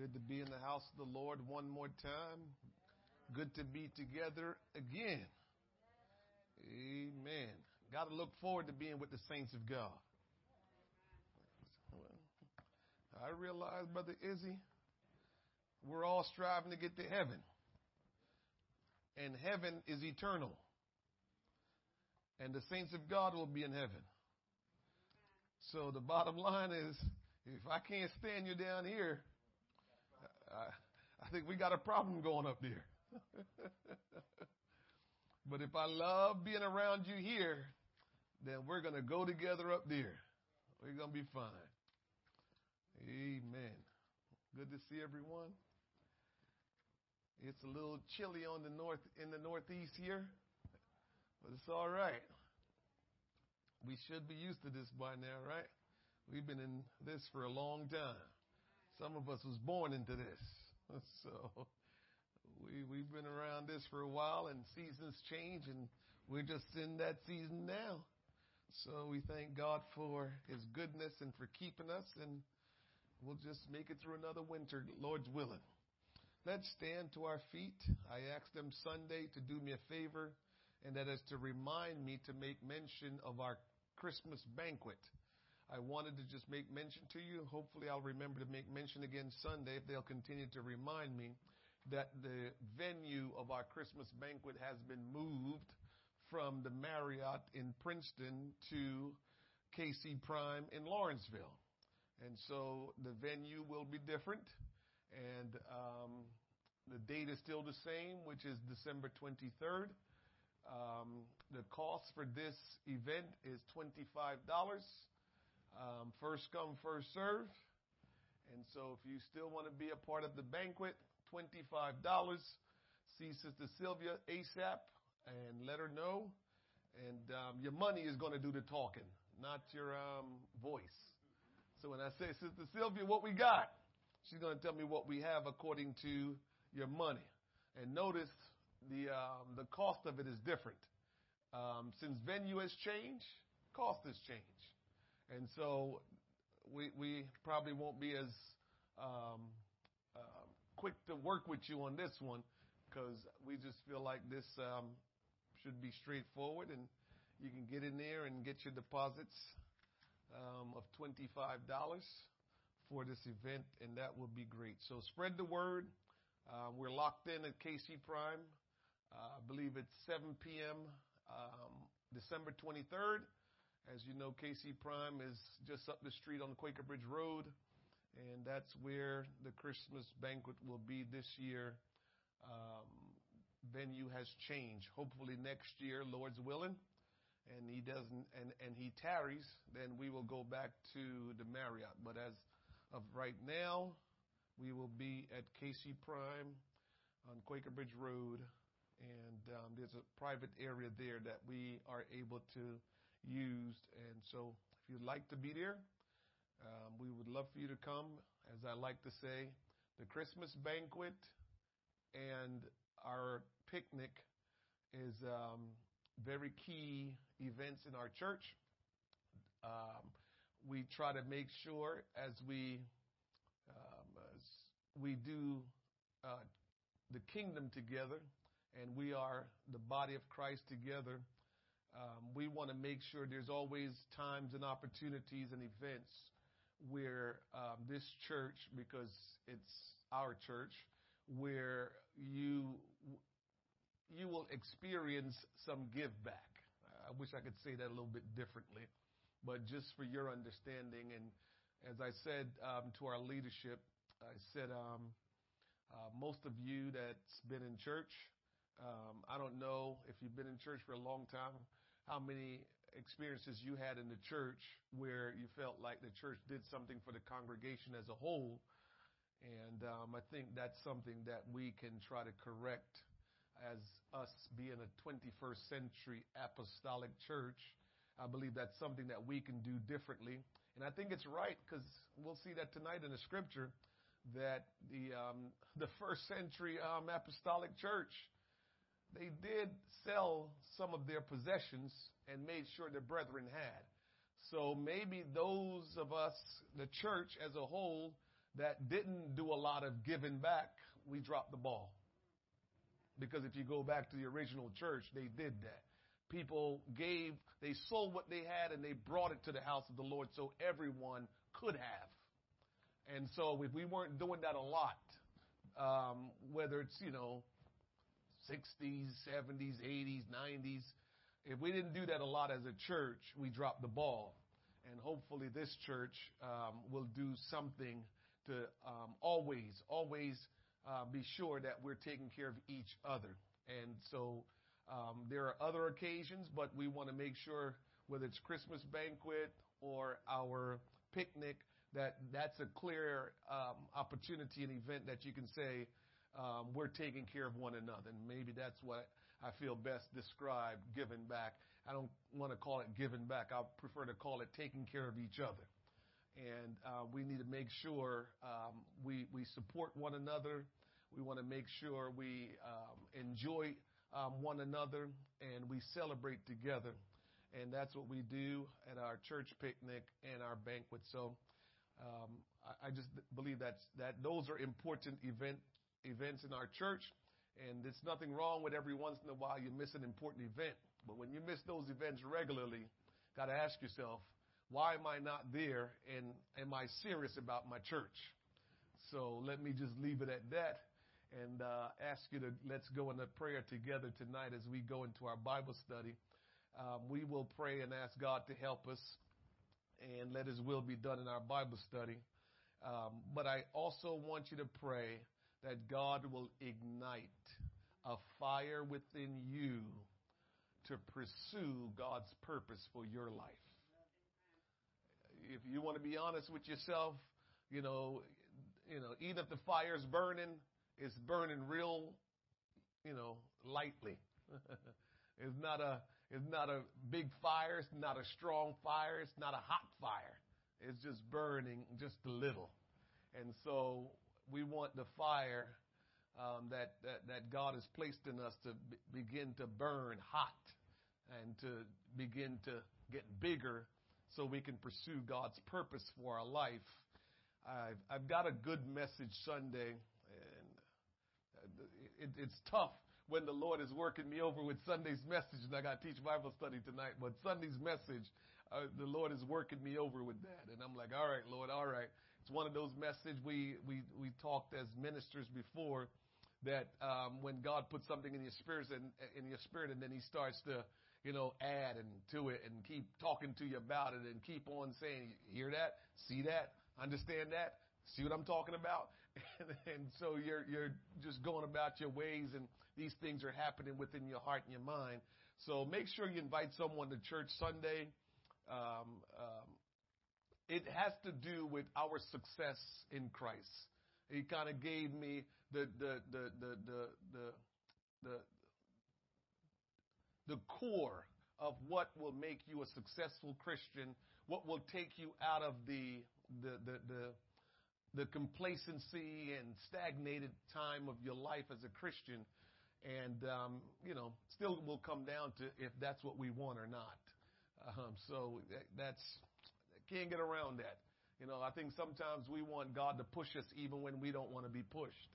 Good to be in the house of the Lord one more time. Good to be together again. Amen. Got to look forward to being with the saints of God. I realize, Brother Izzy, we're all striving to get to heaven. And heaven is eternal. And the saints of God will be in heaven. So the bottom line is if I can't stand you down here, I, I think we got a problem going up there. but if I love being around you here, then we're going to go together up there. We're going to be fine. Amen. Good to see everyone. It's a little chilly on the north in the northeast here, but it's all right. We should be used to this by now, right? We've been in this for a long time. Some of us was born into this. So we we've been around this for a while and seasons change and we're just in that season now. So we thank God for his goodness and for keeping us and we'll just make it through another winter, Lord's willing. Let's stand to our feet. I asked them Sunday to do me a favor and that is to remind me to make mention of our Christmas banquet. I wanted to just make mention to you. Hopefully, I'll remember to make mention again Sunday if they'll continue to remind me that the venue of our Christmas banquet has been moved from the Marriott in Princeton to KC Prime in Lawrenceville. And so the venue will be different. And um, the date is still the same, which is December 23rd. Um, the cost for this event is $25. Um, first come, first serve. And so if you still want to be a part of the banquet, $25. See Sister Sylvia ASAP and let her know. And um, your money is going to do the talking, not your um, voice. So when I say, Sister Sylvia, what we got? She's going to tell me what we have according to your money. And notice the um, the cost of it is different. Um, since venue has changed, cost has changed. And so we, we probably won't be as um, uh, quick to work with you on this one because we just feel like this um, should be straightforward and you can get in there and get your deposits um, of $25 for this event, and that would be great. So spread the word. Uh, we're locked in at KC Prime. Uh, I believe it's 7 p.m. Um, December 23rd. As you know, KC Prime is just up the street on Quaker Bridge Road, and that's where the Christmas banquet will be this year. Um, venue has changed. Hopefully next year, Lord's willing, and he doesn't, and, and he tarries, then we will go back to the Marriott. But as of right now, we will be at KC Prime on Quaker Bridge Road, and um, there's a private area there that we are able to used. And so if you'd like to be there, um, we would love for you to come. As I like to say, the Christmas banquet and our picnic is um, very key events in our church. Um, we try to make sure as we um, as we do uh, the kingdom together, and we are the body of Christ together um, we want to make sure there's always times and opportunities and events where um, this church, because it's our church, where you you will experience some give back. I wish I could say that a little bit differently, but just for your understanding, and as I said um, to our leadership, I said um, uh, most of you that's been in church um, I don't know if you've been in church for a long time, how many experiences you had in the church where you felt like the church did something for the congregation as a whole. And um, I think that's something that we can try to correct as us being a 21st century apostolic church. I believe that's something that we can do differently. And I think it's right because we'll see that tonight in the scripture that the um, the first century um, apostolic church they did sell some of their possessions and made sure their brethren had. So maybe those of us, the church as a whole, that didn't do a lot of giving back, we dropped the ball. Because if you go back to the original church, they did that. People gave, they sold what they had and they brought it to the house of the Lord so everyone could have. And so if we weren't doing that a lot, um, whether it's, you know, 60s, 70s, 80s, 90s, if we didn't do that a lot as a church, we dropped the ball. And hopefully this church um, will do something to um, always, always uh, be sure that we're taking care of each other. And so um, there are other occasions, but we want to make sure whether it's Christmas banquet or our picnic, that that's a clear um, opportunity and event that you can say um, we're taking care of one another. And maybe that's what I feel best described giving back. I don't want to call it giving back. I prefer to call it taking care of each other. And uh, we need to make sure um, we we support one another. We want to make sure we um, enjoy um, one another and we celebrate together. And that's what we do at our church picnic and our banquet. So um, I, I just believe that's that those are important event events in our church. And there's nothing wrong with every once in a while you miss an important event. But when you miss those events regularly, got to ask yourself, why am I not there? And am I serious about my church? So let me just leave it at that and uh, ask you to let's go into prayer together tonight as we go into our Bible study. Um, we will pray and ask God to help us and let His will be done in our Bible study. Um, but I also want you to pray that God will ignite a fire within you to pursue God's purpose for your life. If you want to be honest with yourself, you know, you know, even if the fire's burning, it's burning real, you know, lightly. it's not a it's not a big fire, it's not a strong fire, it's not a hot fire. It's just burning just a little. And so we want the fire um, that, that, that God has placed in us to begin to burn hot and to begin to get bigger so we can pursue God's purpose for our life. I've, I've got a good message Sunday, and uh, it, it's tough when the Lord is working me over with Sunday's message, and I got to teach Bible study tonight. But Sunday's message, uh, the Lord is working me over with that, and I'm like, all right, Lord, all right. It's one of those messages we we we talked as ministers before that um, when God puts something in your spirit and in your spirit, and then He starts to you know, add and to it and keep talking to you about it and keep on saying, hear that, see that, understand that, see what I'm talking about. And, and so you're, you're just going about your ways and these things are happening within your heart and your mind. So make sure you invite someone to church Sunday. Um, um, it has to do with our success in Christ. He kind of gave me the, the, the, the, the, the, the core of what will make you a successful Christian, what will take you out of the the the the, the complacency and stagnated time of your life as a Christian, and um, you know, still will come down to if that's what we want or not. Um, so that's can't get around that. You know, I think sometimes we want God to push us even when we don't want to be pushed,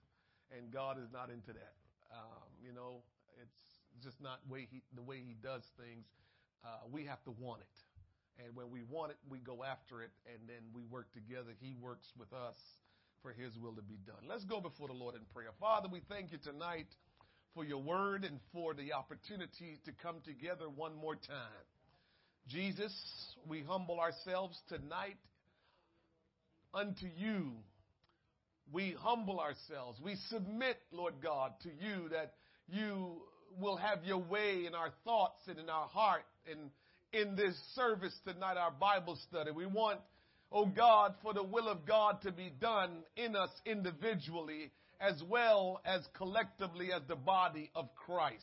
and God is not into that. Um, you know, it's just not way he, the way he does things. Uh, we have to want it. And when we want it, we go after it, and then we work together. He works with us for His will to be done. Let's go before the Lord in prayer. Father, we thank you tonight for your word and for the opportunity to come together one more time. Jesus, we humble ourselves tonight unto you. We humble ourselves. We submit, Lord God, to you that you will have your way in our thoughts and in our heart and in this service tonight, our Bible study. We want, oh God, for the will of God to be done in us individually as well as collectively as the body of Christ.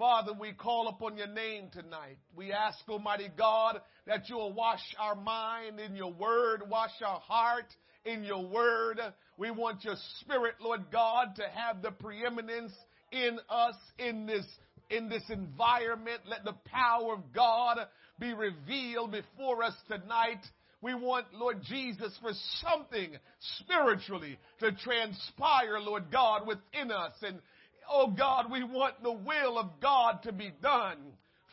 Father, we call upon your name tonight. We ask, Almighty God, that you will wash our mind in your word, wash our heart in your word. We want your spirit, Lord God, to have the preeminence in us in this in this environment. Let the power of God be revealed before us tonight. We want, Lord Jesus, for something spiritually to transpire, Lord God, within us. And, oh God, we want the will of God to be done.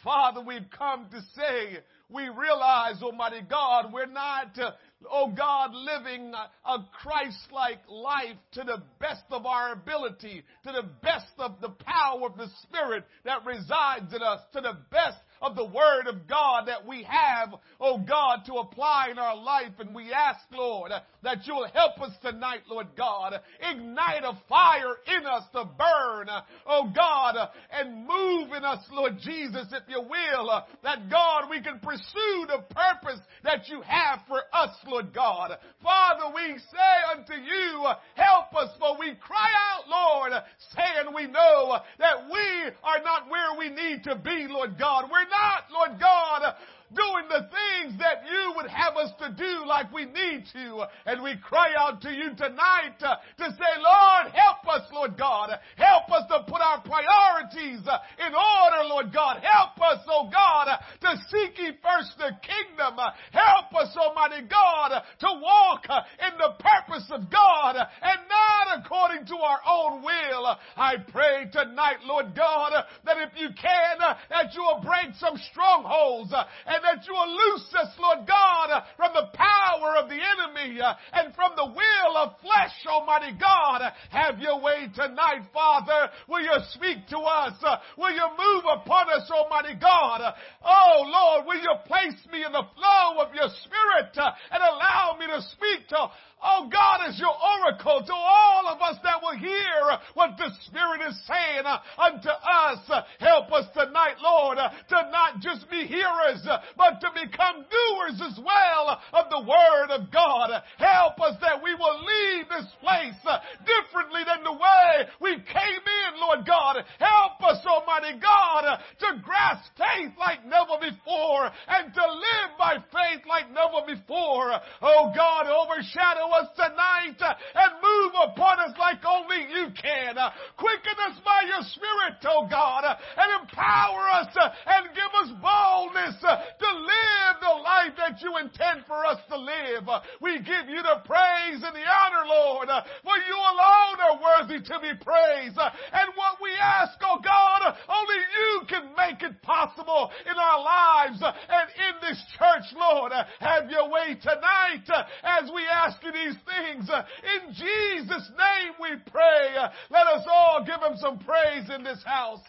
Father, we've come to say, we realize, Almighty God, we're not, uh, oh God, living a, a Christ-like life to the best of our ability, to the best of the power of the Spirit that resides in us, to the best of the Word of God that we have, oh God, to apply in our life. And we ask, Lord, that you'll help us tonight, Lord God. Ignite a fire in us to burn, oh God, and move in us, Lord Jesus, if you will, that God, we can pursue the purpose that you have for us, Lord God. Father, we say unto you, help us, for we cry out, Lord, saying we know that we are not where we need to be, Lord God. We're not, Lord God, doing the things that you would have us to do like we need to. And we cry out to you tonight uh, to say, Lord, help us, Lord God. Help us to put our priorities uh, in order, Lord God. Help us, oh God, to seek ye first the kingdom. Help us, Almighty God, to walk in the purpose of God and not according to our own will. I pray tonight, Lord God, that if you can, that you will break some strongholds and and that you will loose us, Lord God, from the power of the enemy uh, and from the will of flesh, Almighty God. Have your way tonight, Father. Will you speak to us? Uh, will you move upon us, Almighty God? Oh, Lord, will you place me in the flow of your spirit uh, and allow me to speak to Oh God is your oracle to all of us that will hear what the Spirit is saying uh, unto us. Help us tonight, Lord, uh, to not just be hearers, uh, but to become doers as well of the Word of God. Help us that we will leave this place differently than the way we came in, Lord God. Help us, Almighty God, to grasp faith like never before and to live by faith like never before. Oh God, overshadow us tonight uh, and move upon us like only you can. Uh, quicken us by your Spirit, oh God, uh, and empower us and give us boldness to live the life you intend for us to live. We give you the praise and the honor, Lord, for you alone are worthy to be praised. And what we ask, oh God, only you can make it possible in our lives and in this church, Lord. Have your way tonight as we ask you these things. In Jesus' name we pray. Let us all give him some praise in this house.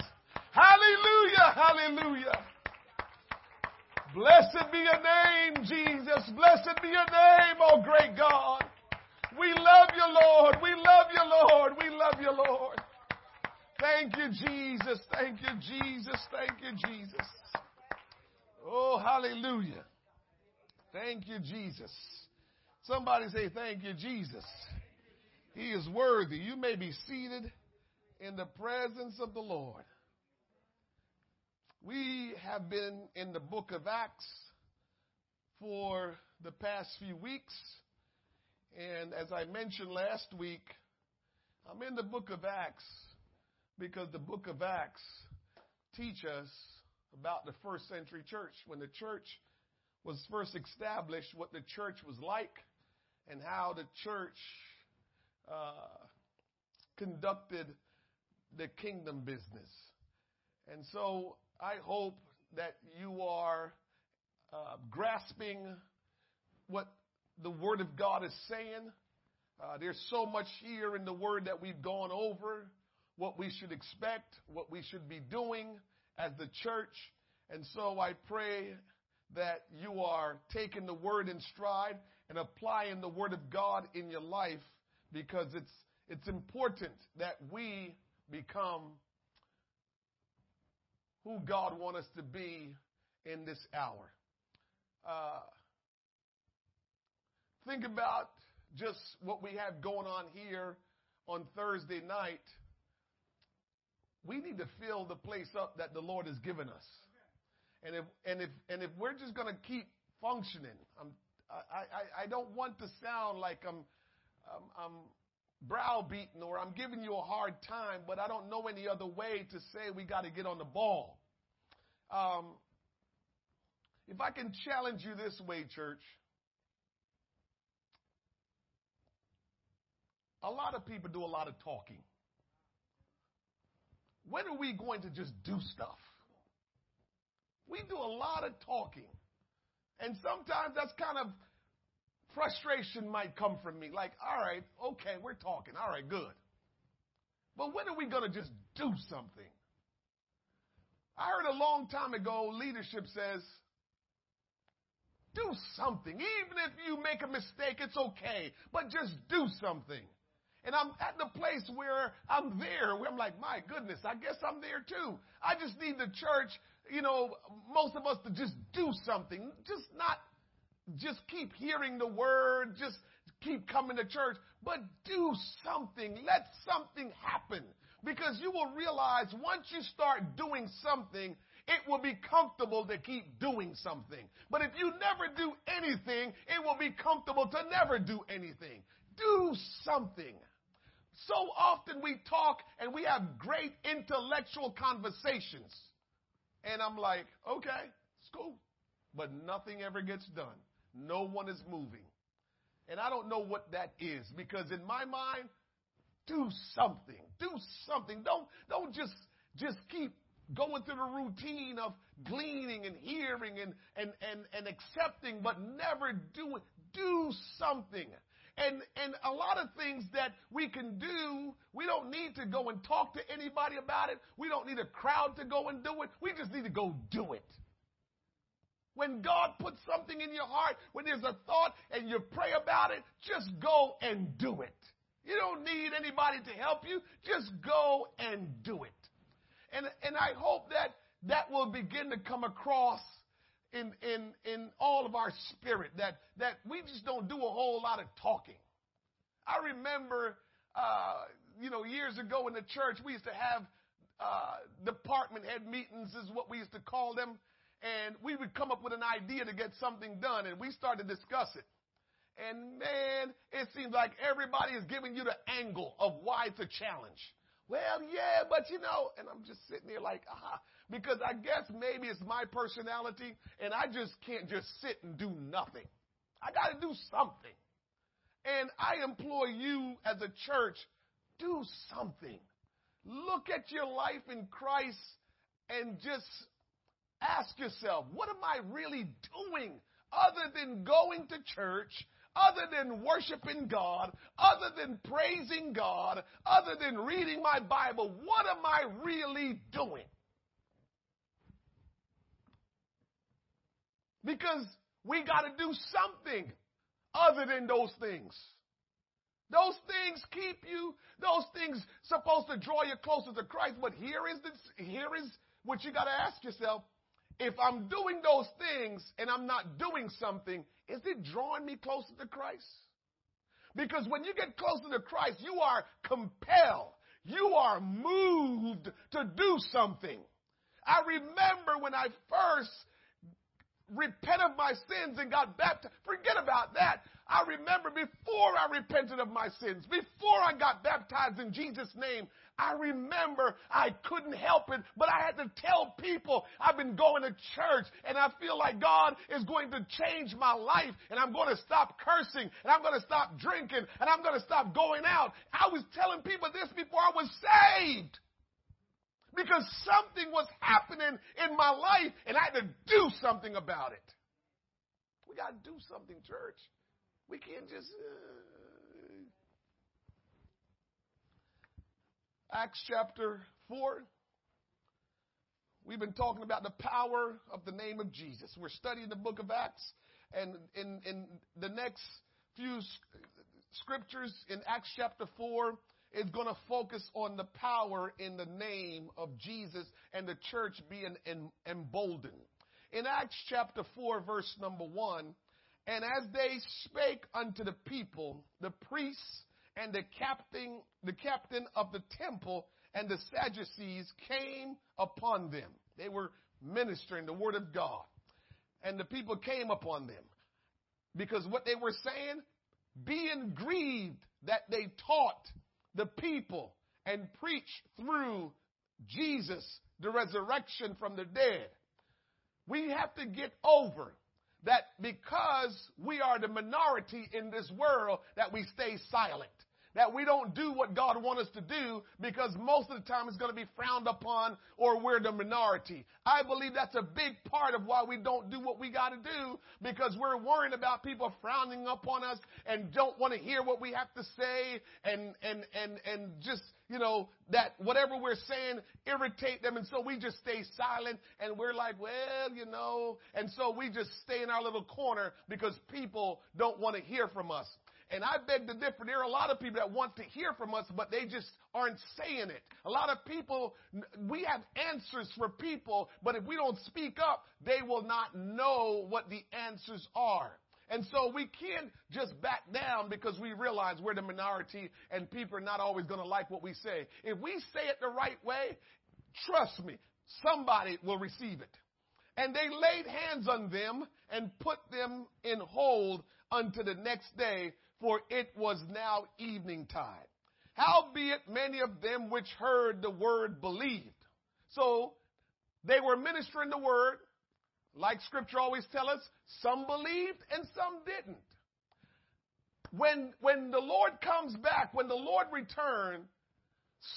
Hallelujah, hallelujah. Blessed be your name, Jesus. Blessed be your name, oh great God. We love you, Lord. We love you, Lord. We love you, Lord. Thank you, Jesus. Thank you, Jesus. Thank you, Jesus. Oh, hallelujah. Thank you, Jesus. Somebody say, Thank you, Jesus. He is worthy. You may be seated in the presence of the Lord. We have been in the book of Acts for the past few weeks. And as I mentioned last week, I'm in the book of Acts because the book of Acts teach us about the first century church. When the church was first established, what the church was like, and how the church uh, conducted the kingdom business. And so I hope that you are uh, grasping what the Word of God is saying. Uh, there's so much here in the Word that we've gone over, what we should expect, what we should be doing as the church. And so I pray that you are taking the Word in stride and applying the Word of God in your life because it's, it's important that we become who God wants us to be in this hour. Uh, think about just what we have going on here on Thursday night. We need to fill the place up that the Lord has given us. And if and if and if we're just going to keep functioning, I'm I, I, I don't want to sound like I'm, I'm, I'm browbeating or I'm giving you a hard time, but I don't know any other way to say we got to get on the ball. Um, if I can challenge you this way, church, a lot of people do a lot of talking. When are we going to just do stuff? We do a lot of talking. And sometimes that's kind of frustration might come from me. Like, all right, okay, we're talking. All right, good. But when are we going to just do something? I heard a long time ago, leadership says, do something. Even if you make a mistake, it's okay, but just do something. And I'm at the place where I'm there, where I'm like, my goodness, I guess I'm there too. I just need the church, you know, most of us to just do something. Just not just keep hearing the word, just keep coming to church, but do something. Let something happen. Because you will realize once you start doing something, it will be comfortable to keep doing something. But if you never do anything, it will be comfortable to never do anything. Do something. So often we talk and we have great intellectual conversations. And I'm like, okay, it's cool. But nothing ever gets done. No one is moving. And I don't know what that is because in my mind, do something. Do something. Don't, don't just, just keep going through the routine of gleaning and hearing and, and, and, and accepting, but never doing. Do something. And, and a lot of things that we can do, we don't need to go and talk to anybody about it. We don't need a crowd to go and do it. We just need to go do it. When God puts something in your heart, when there's a thought and you pray about it, just go and do it. You don't need anybody to help you. Just go and do it. And, and I hope that that will begin to come across in, in, in all of our spirit that, that we just don't do a whole lot of talking. I remember, uh, you know, years ago in the church, we used to have uh, department head meetings, is what we used to call them and we would come up with an idea to get something done, and we started to discuss it. And man, it seems like everybody is giving you the angle of why it's a challenge. Well, yeah, but you know, and I'm just sitting there like, ah, because I guess maybe it's my personality, and I just can't just sit and do nothing. I got to do something. And I implore you as a church, do something. Look at your life in Christ and just Ask yourself, what am I really doing other than going to church, other than worshiping God, other than praising God, other than reading my Bible? What am I really doing? Because we got to do something other than those things. Those things keep you, those things supposed to draw you closer to Christ. But here is this, here is what you got to ask yourself if I'm doing those things and I'm not doing something, is it drawing me closer to Christ? Because when you get closer to Christ, you are compelled, you are moved to do something. I remember when I first repent of my sins and got baptized. Forget about that. I remember before I repented of my sins, before I got baptized in Jesus' name, I remember I couldn't help it, but I had to tell people I've been going to church and I feel like God is going to change my life and I'm going to stop cursing and I'm going to stop drinking and I'm going to stop going out. I was telling people this before I was saved because something was happening in my life and I had to do something about it. We got to do something, church. We can't just. Uh, Acts chapter 4. We've been talking about the power of the name of Jesus. We're studying the book of Acts, and in, in the next few scriptures in Acts chapter 4 is going to focus on the power in the name of Jesus and the church being emboldened. In Acts chapter 4, verse number 1, and as they spake unto the people, the priests and the captain, the captain of the temple and the Sadducees came upon them. They were ministering the word of God. And the people came upon them. Because what they were saying, being grieved that they taught the people and preach through Jesus, the resurrection from the dead. We have to get over that because we are the minority in this world that we stay silent that we don't do what God wants us to do because most of the time it's going to be frowned upon or we're the minority. I believe that's a big part of why we don't do what we got to do because we're worrying about people frowning upon us and don't want to hear what we have to say and, and, and, and just, you know, that whatever we're saying irritate them. And so we just stay silent and we're like, well, you know, and so we just stay in our little corner because people don't want to hear from us. And I beg to differ. There are a lot of people that want to hear from us, but they just aren't saying it. A lot of people, we have answers for people, but if we don't speak up, they will not know what the answers are. And so we can't just back down because we realize we're the minority and people are not always going to like what we say. If we say it the right way, trust me, somebody will receive it. And they laid hands on them and put them in hold unto the next day for it was now evening time. Howbeit many of them which heard the word believed. So they were ministering the word, like scripture always tell us, some believed and some didn't. When, when the Lord comes back, when the Lord returns,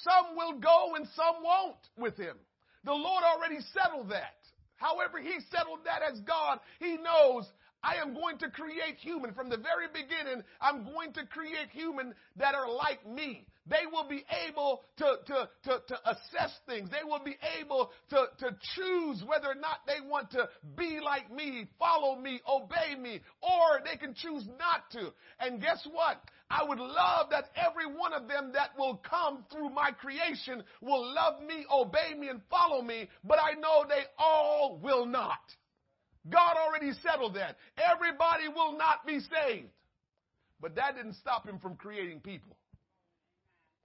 some will go and some won't with him. The Lord already settled that. However, he settled that as God. He knows I am going to create human from the very beginning. I'm going to create human that are like me. They will be able to, to, to, to assess things. They will be able to, to choose whether or not they want to be like me, follow me, obey me, or they can choose not to. And guess what? I would love that every one of them that will come through my creation will love me, obey me, and follow me, but I know they all will not. God already settled that. Everybody will not be saved. But that didn't stop him from creating people.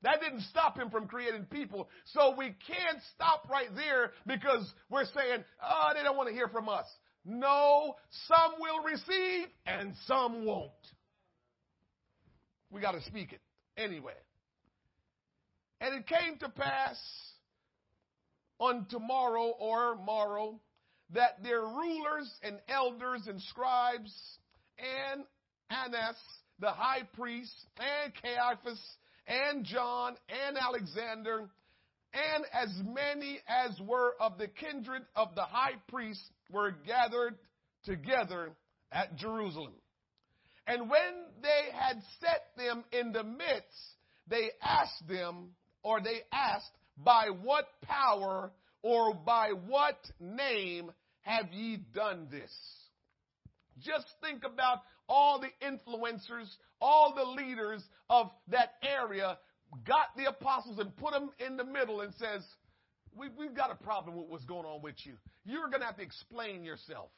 That didn't stop him from creating people. So we can't stop right there because we're saying, oh, they don't want to hear from us. No, some will receive and some won't. We got to speak it anyway. And it came to pass on tomorrow or morrow that their rulers and elders and scribes and Annas, the high priest, and Caiaphas, and John, and Alexander, and as many as were of the kindred of the high priest were gathered together at Jerusalem. And when they had set them in the midst, they asked them, or they asked, by what power or by what name have ye done this? Just think about all the influencers, all the leaders of that area got the apostles and put them in the middle and says, we, have got a problem with what's going on with you. You're going to have to explain yourself.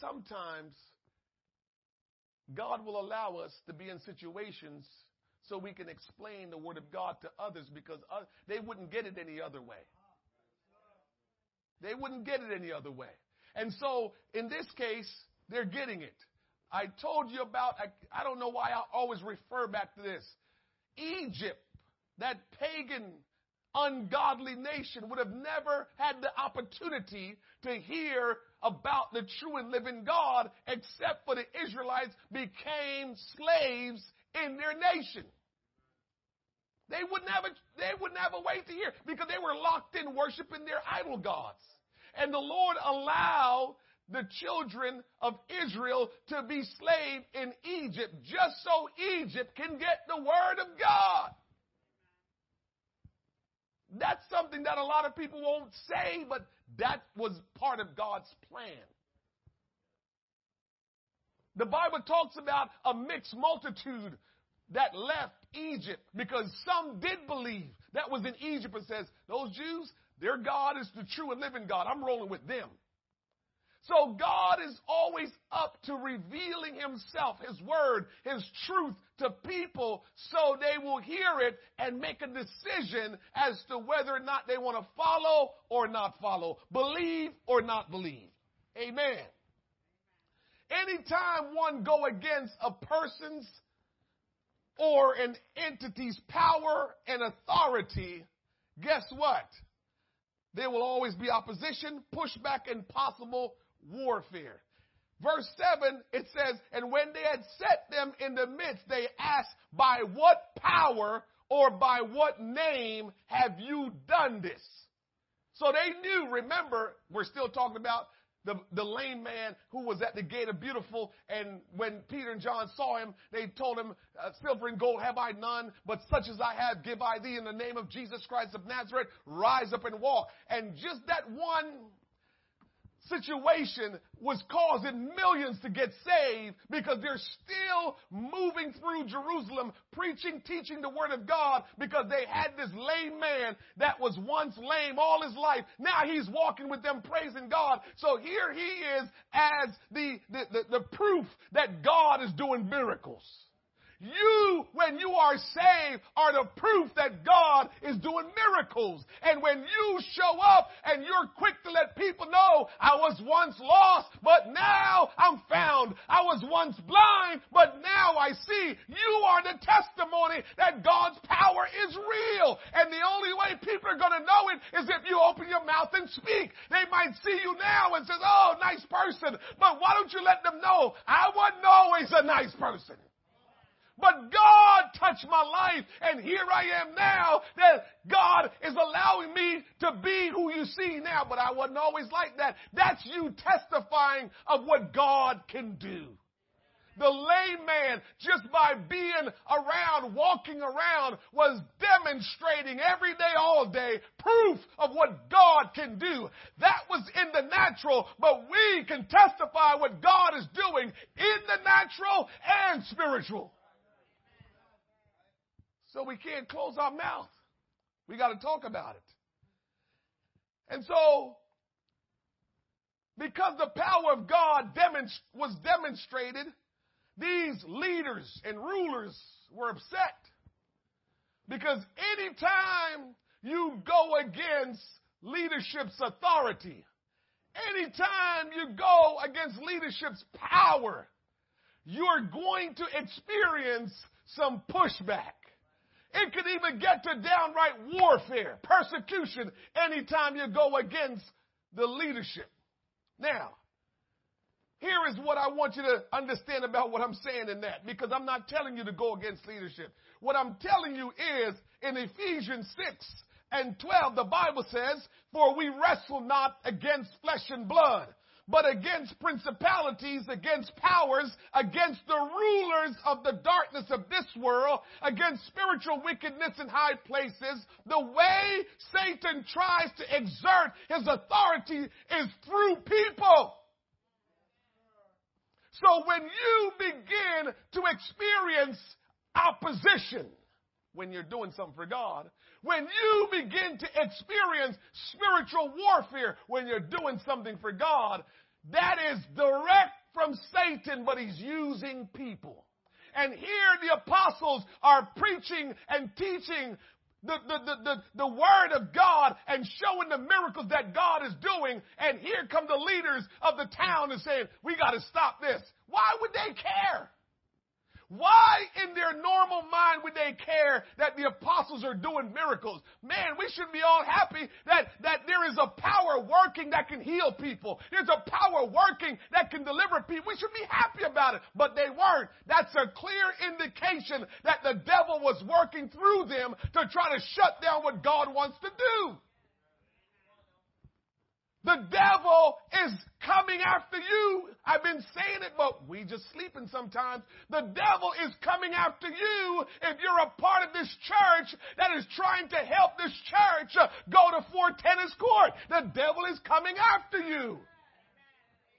Sometimes God will allow us to be in situations so we can explain the Word of God to others because uh, they wouldn't get it any other way. They wouldn't get it any other way. And so in this case, they're getting it. I told you about, I, I don't know why I always refer back to this. Egypt, that pagan, ungodly nation, would have never had the opportunity to hear about the true and living God except for the Israelites became slaves in their nation. They would never, they would never wait to hear because they were locked in worshiping their idol gods. And the Lord allowed the children of Israel to be slave in Egypt just so Egypt can get the word of God. That's something that a lot of people won't say, but that was part of God's plan. The Bible talks about a mixed multitude that left Egypt because some did believe that was in Egypt and says, those Jews, their God is the true and living God. I'm rolling with them. So God is always up to revealing himself, his word, his truth to people so they will hear it and make a decision as to whether or not they want to follow or not follow, believe or not believe. Amen. Anytime one go against a person's or an entity's power and authority, guess what? There will always be opposition, pushback, and possible warfare. verse 7, it says, And when they had set them in the midst, they asked, By what power or by what name have you done this? So they knew, remember, we're still talking about the, the lame man who was at the gate of beautiful. And when Peter and John saw him, they told him, uh, silver and gold have I none, but such as I have give I thee in the name of Jesus Christ of Nazareth. Rise up and walk. And just that one situation was causing millions to get saved because they're still moving through Jerusalem, preaching, teaching the word of God because they had this lame man that was once lame all his life. Now he's walking with them praising God. So here he is as the, the, the, the proof that God is doing miracles. You, when you are saved, are the proof that God is doing miracles. And when you show up and you're quick to let people know, I was once lost, but now I'm found. I was once blind, but now I see. You are the testimony that God's power is real. And the only way people are going to know it is if you open your mouth and speak. They might see you now and say, oh, nice person. But why don't you let them know I wasn't always a nice person? But God touched my life and here I am now that God is allowing me to be who you see now, but I wasn't always like that. That's you testifying of what God can do. The lame man, just by being around, walking around, was demonstrating every day, all day, proof of what God can do. That was in the natural, but we can testify what God is doing in the natural and spiritual. So we can't close our mouth. We got to talk about it. And so, because the power of God demonst- was demonstrated, these leaders and rulers were upset. Because anytime you go against leadership's authority, anytime you go against leadership's power, you're going to experience some pushback. It could even get to downright warfare, persecution, anytime you go against the leadership. Now, here is what I want you to understand about what I'm saying in that, because I'm not telling you to go against leadership. What I'm telling you is in Ephesians 6 and 12, the Bible says, For we wrestle not against flesh and blood but against principalities, against powers, against the rulers of the darkness of this world, against spiritual wickedness in high places. The way Satan tries to exert his authority is through people. So when you begin to experience opposition, when you're doing something for God, when you begin to experience spiritual warfare when you're doing something for God, that is direct from Satan, but he's using people. And here the apostles are preaching and teaching the, the, the, the, the word of God and showing the miracles that God is doing. And here come the leaders of the town and saying, we got to stop this. Why would they care? Why in their normal mind would they care that the apostles are doing miracles? Man, we should be all happy that, that there is a power working that can heal people. There's a power working that can deliver people. We should be happy about it, but they weren't. That's a clear indication that the devil was working through them to try to shut down what God wants to do. The devil is coming after you. I've been saying it, but we just sleeping sometimes. The devil is coming after you if you're a part of this church that is trying to help this church go to Fort Tennis Court. The devil is coming after you.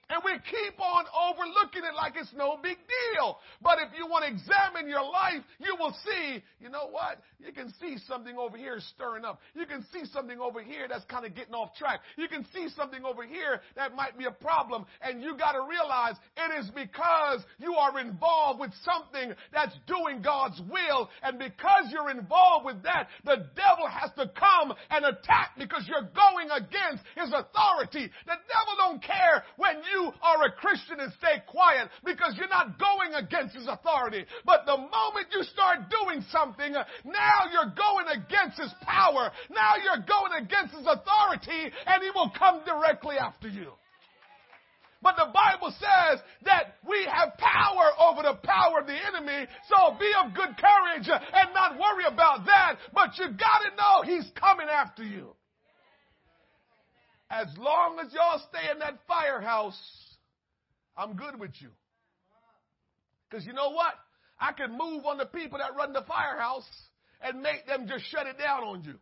And we keep on overlooking it like it's no big deal. But if you want to examine your life, you will see, you know what? You can see something over here stirring up. You can see something over here that's kind of getting off track. You can see something over here that might be a problem. And you got to realize it is because you are involved with something that's doing God's will. And because you're involved with that, the devil has to come and attack because you're going against his authority. The devil don't care when you you are a Christian and stay quiet because you're not going against his authority. But the moment you start doing something, now you're going against his power. Now you're going against his authority and he will come directly after you. But the Bible says that we have power over the power of the enemy. So be of good courage and not worry about that. But you gotta know he's coming after you. As long as y'all stay in that firehouse, I'm good with you. Because you know what? I can move on the people that run the firehouse and make them just shut it down on you.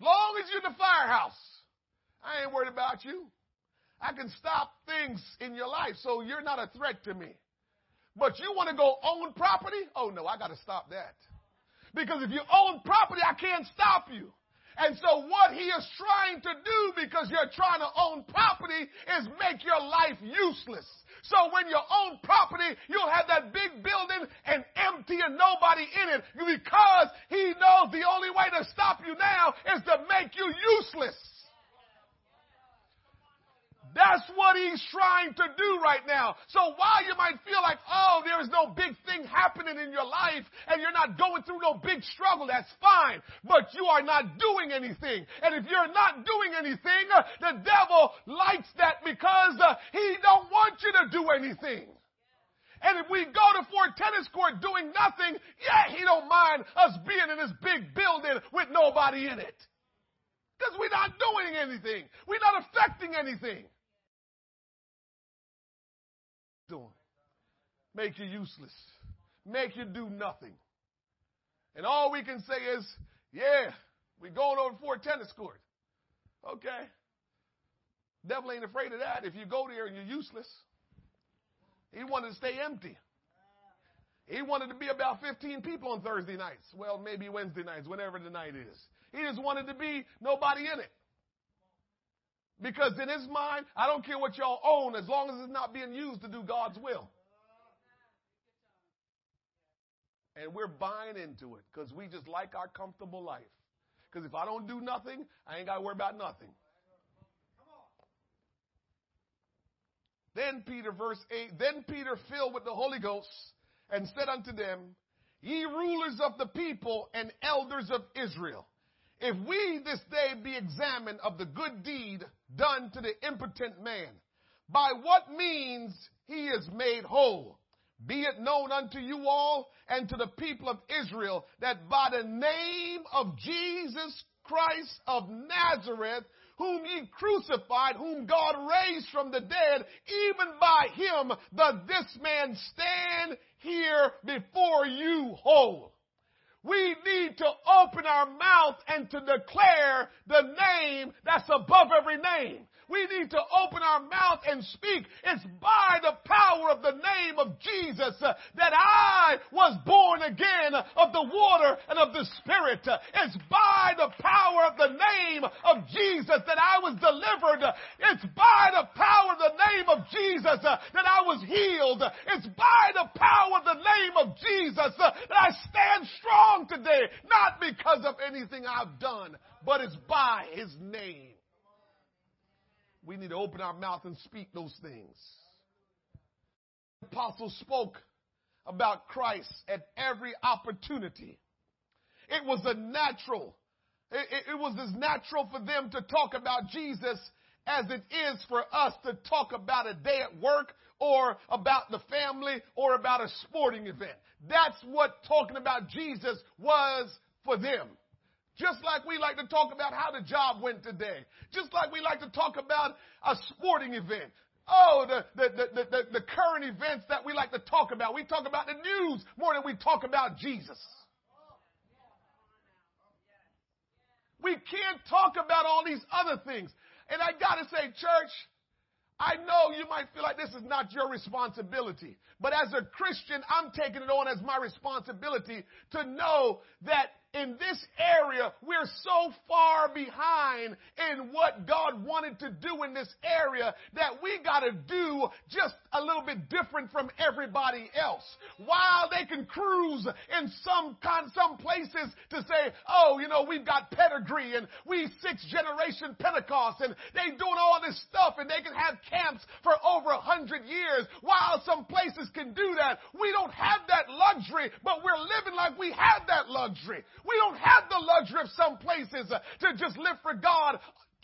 As long as you're in the firehouse, I ain't worried about you. I can stop things in your life so you're not a threat to me. But you want to go own property? Oh no, I got to stop that. Because if you own property, I can't stop you. And so what he is trying to do because you're trying to own property is make your life useless. So when you own property, you'll have that big building and empty and nobody in it because he knows the only way to stop you now is to make you useless. That's what he's trying to do right now. So while you might feel like, oh, there is no big thing happening in your life and you're not going through no big struggle, that's fine. But you are not doing anything. And if you're not doing anything, the devil likes that because uh, he don't want you to do anything. And if we go to Fort Tennis Court doing nothing, yeah, he don't mind us being in this big building with nobody in it. Because we're not doing anything. We're not affecting anything doing. Make you useless. Make you do nothing. And all we can say is, yeah, we going over Fort Tennis Court. Okay. Devil ain't afraid of that if you go there and you're useless. He wanted to stay empty. He wanted to be about 15 people on Thursday nights. Well, maybe Wednesday nights, whenever the night is. He just wanted to be nobody in it. Because in his mind, I don't care what y'all own as long as it's not being used to do God's will. And we're buying into it because we just like our comfortable life. Because if I don't do nothing, I ain't got to worry about nothing. Then Peter, verse 8, then Peter filled with the Holy Ghost and said unto them, Ye rulers of the people and elders of Israel, if we this day be examined of the good deed done to the impotent man, by what means he is made whole, be it known unto you all and to the people of Israel that by the name of Jesus Christ of Nazareth, whom ye crucified, whom God raised from the dead, even by him does this man stand here before you whole. We need to open our mouth and to declare the name that's above every name. We need to open our mouth and speak. It's by the power of the name of Jesus uh, that I was born again of the water and of the Spirit. It's by the power of the name of Jesus that I was delivered. It's by the power of the name of Jesus uh, that I was healed. It's by the power of the name of Jesus uh, that I stand strong today, not because of anything I've done, but it's by His name. We need to open our mouth and speak those things. The apostle spoke about Christ at every opportunity. It was a natural, it, it, was as natural for them to talk about Jesus as it is for us to talk about a day at work or about the family or about a sporting event. That's what talking about Jesus was for them. Just like we like to talk about how the job went today. Just like we like to talk about a sporting event. Oh, the, the, the, the, current events that we like to talk about. We talk about the news more than we talk about Jesus. We can't talk about all these other things. And I gotta say, church, I know you might feel like this is not your responsibility, but as a Christian, I'm taking it on as my responsibility to know that in this area, we're so far behind in what God wanted to do in this area that we got to do just a little bit different from everybody else. While they can cruise in some con- some places to say, "Oh, you know, we've got pedigree and we six generation Pentecost and they doing all this stuff and they can have camps for over a hundred years." While some places can do that, we don't have that luxury, but we're living like we have that luxury. We don't have the luxury of some places uh, to just live for God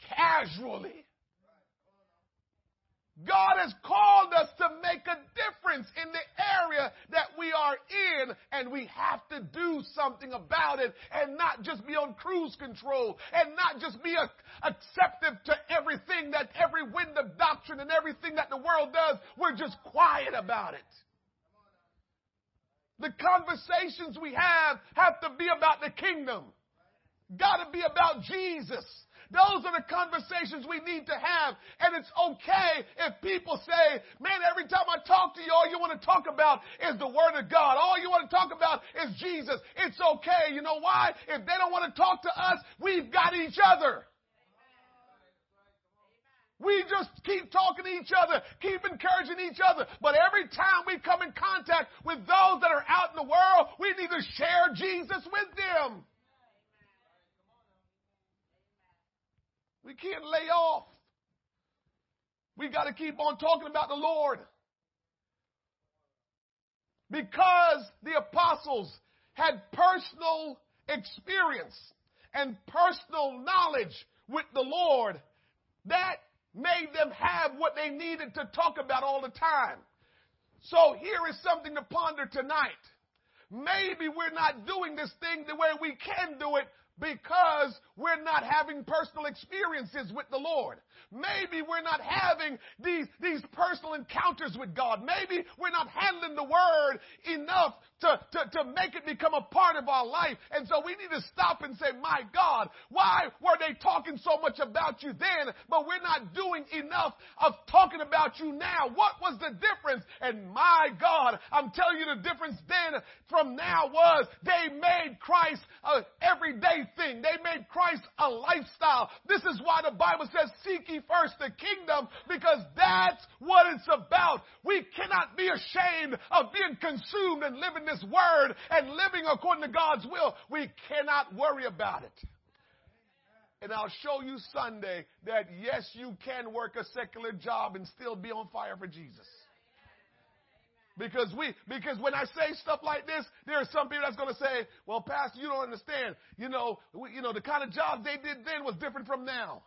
casually. God has called us to make a difference in the area that we are in, and we have to do something about it and not just be on cruise control and not just be a, acceptive to everything that every wind of doctrine and everything that the world does. We're just quiet about it. The conversations we have have to be about the kingdom. Got to be about Jesus. Those are the conversations we need to have. And it's okay if people say, man, every time I talk to you, all you want to talk about is the Word of God. All you want to talk about is Jesus. It's okay. You know why? If they don't want to talk to us, we've got each other. We just keep talking to each other, keep encouraging each other. But every time we come in contact with those that are out in the world, we need to share Jesus with them. We can't lay off. We got to keep on talking about the Lord. Because the apostles had personal experience and personal knowledge with the Lord, that made them have what they needed to talk about all the time. So here is something to ponder tonight. Maybe we're not doing this thing the way we can do it because we're not having personal experiences with the Lord. Maybe we're not having these, these personal encounters with God. Maybe we're not handling the word enough to, to, to make it become a part of our life. And so we need to stop and say, my God, why were they talking so much about you then, but we're not doing enough of talking about you now? What was the difference? And my God, I'm telling you the difference then from now was they made Christ a everyday thing. They made Christ a lifestyle. This is why the Bible says, seek ye first the kingdom, because that's what it's about. We cannot be ashamed of being consumed and living this word and living according to God's will. We cannot worry about it. And I'll show you Sunday that yes, you can work a secular job and still be on fire for Jesus. Because we, because when I say stuff like this, there are some people that's going to say, well, Pastor, you don't understand. You know, we, you know, the kind of job they did then was different from now.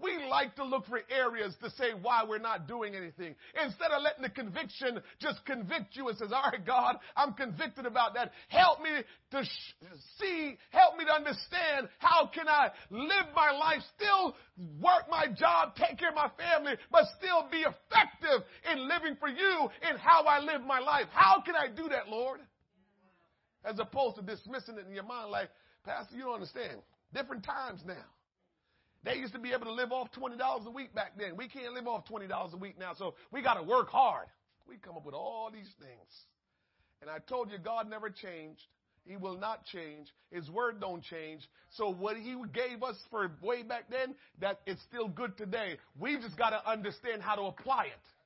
We like to look for areas to say why we're not doing anything. Instead of letting the conviction just convict you and says, all right, God, I'm convicted about that. Help me to sh- see, help me to understand how can I live my life, still work my job, take care of my family, but still be effective in living for you in how I live my life. How can I do that, Lord? As opposed to dismissing it in your mind like, Pastor, you don't understand. Different times now. They used to be able to live off $20 a week back then. We can't live off $20 a week now, so we got to work hard. We come up with all these things. And I told you God never changed. He will not change. His word don't change. So what he gave us for way back then, that it's still good today. We just got to understand how to apply it.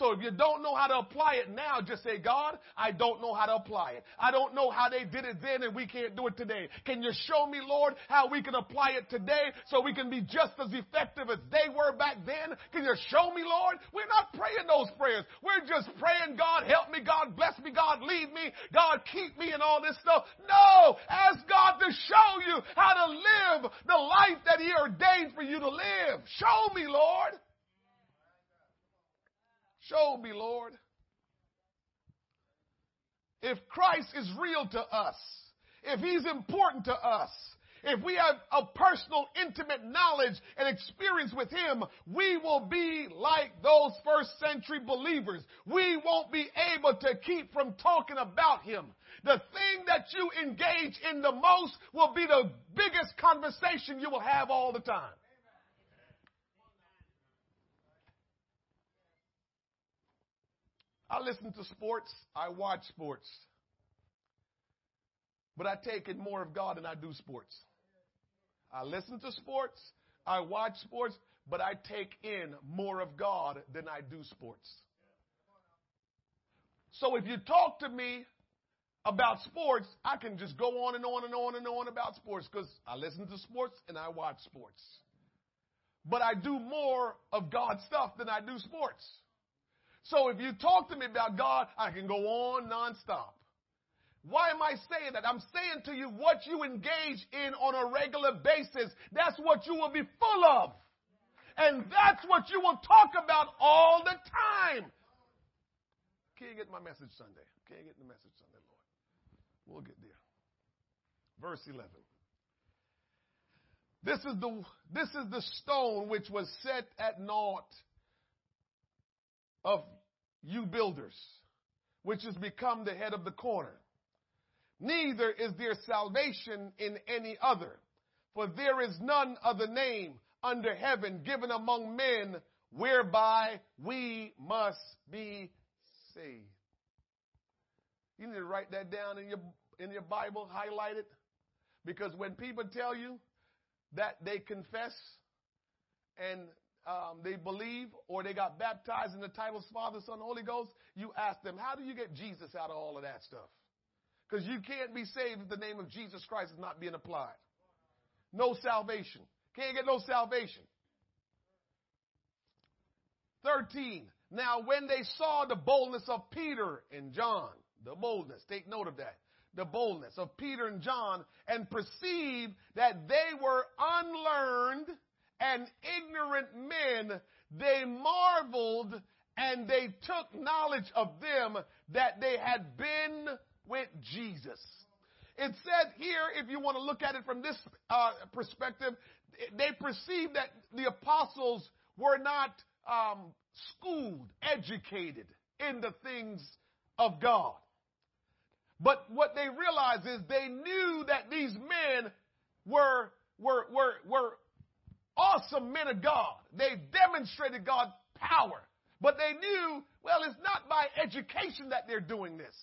So if you don't know how to apply it now, just say, God, I don't know how to apply it. I don't know how they did it then and we can't do it today. Can you show me, Lord, how we can apply it today so we can be just as effective as they were back then? Can you show me, Lord? We're not praying those prayers. We're just praying, God, help me, God, bless me, God, lead me, God, keep me and all this stuff. No! Ask God to show you how to live the life that He ordained for you to live. Show me, Lord. Show me, Lord. If Christ is real to us, if He's important to us, if we have a personal, intimate knowledge and experience with Him, we will be like those first century believers. We won't be able to keep from talking about Him. The thing that you engage in the most will be the biggest conversation you will have all the time. I listen to sports. I watch sports. But I take in more of God than I do sports. I listen to sports. I watch sports. But I take in more of God than I do sports. So if you talk to me about sports, I can just go on and on and on and on about sports because I listen to sports and I watch sports. But I do more of God's stuff than I do sports. So if you talk to me about God, I can go on nonstop. Why am I saying that? I'm saying to you what you engage in on a regular basis, that's what you will be full of. And that's what you will talk about all the time. Can't get my message Sunday. Can't get the message Sunday, Lord. We'll get there. Verse 11. This is the, this is the stone which was set at naught of you builders, which has become the head of the corner. Neither is there salvation in any other, for there is none other name under heaven given among men whereby we must be saved. You need to write that down in your in your Bible, highlight it, because when people tell you that they confess and um, they believe or they got baptized in the titles Father, Son, Holy Ghost, you ask them, how do you get Jesus out of all of that stuff? Because you can't be saved if the name of Jesus Christ is not being applied. No salvation. Can't get no salvation. 13. Now, when they saw the boldness of Peter and John, the boldness, take note of that, the boldness of Peter and John, and perceived that they were unlearned and ignorant men, they marveled and they took knowledge of them that they had been with Jesus. It said here, if you want to look at it from this uh, perspective, they perceived that the apostles were not um, schooled, educated in the things of God. But what they realized is they knew that these men were, were, were, were awesome men of God. They demonstrated God's power. But they knew, well, it's not by education that they're doing this.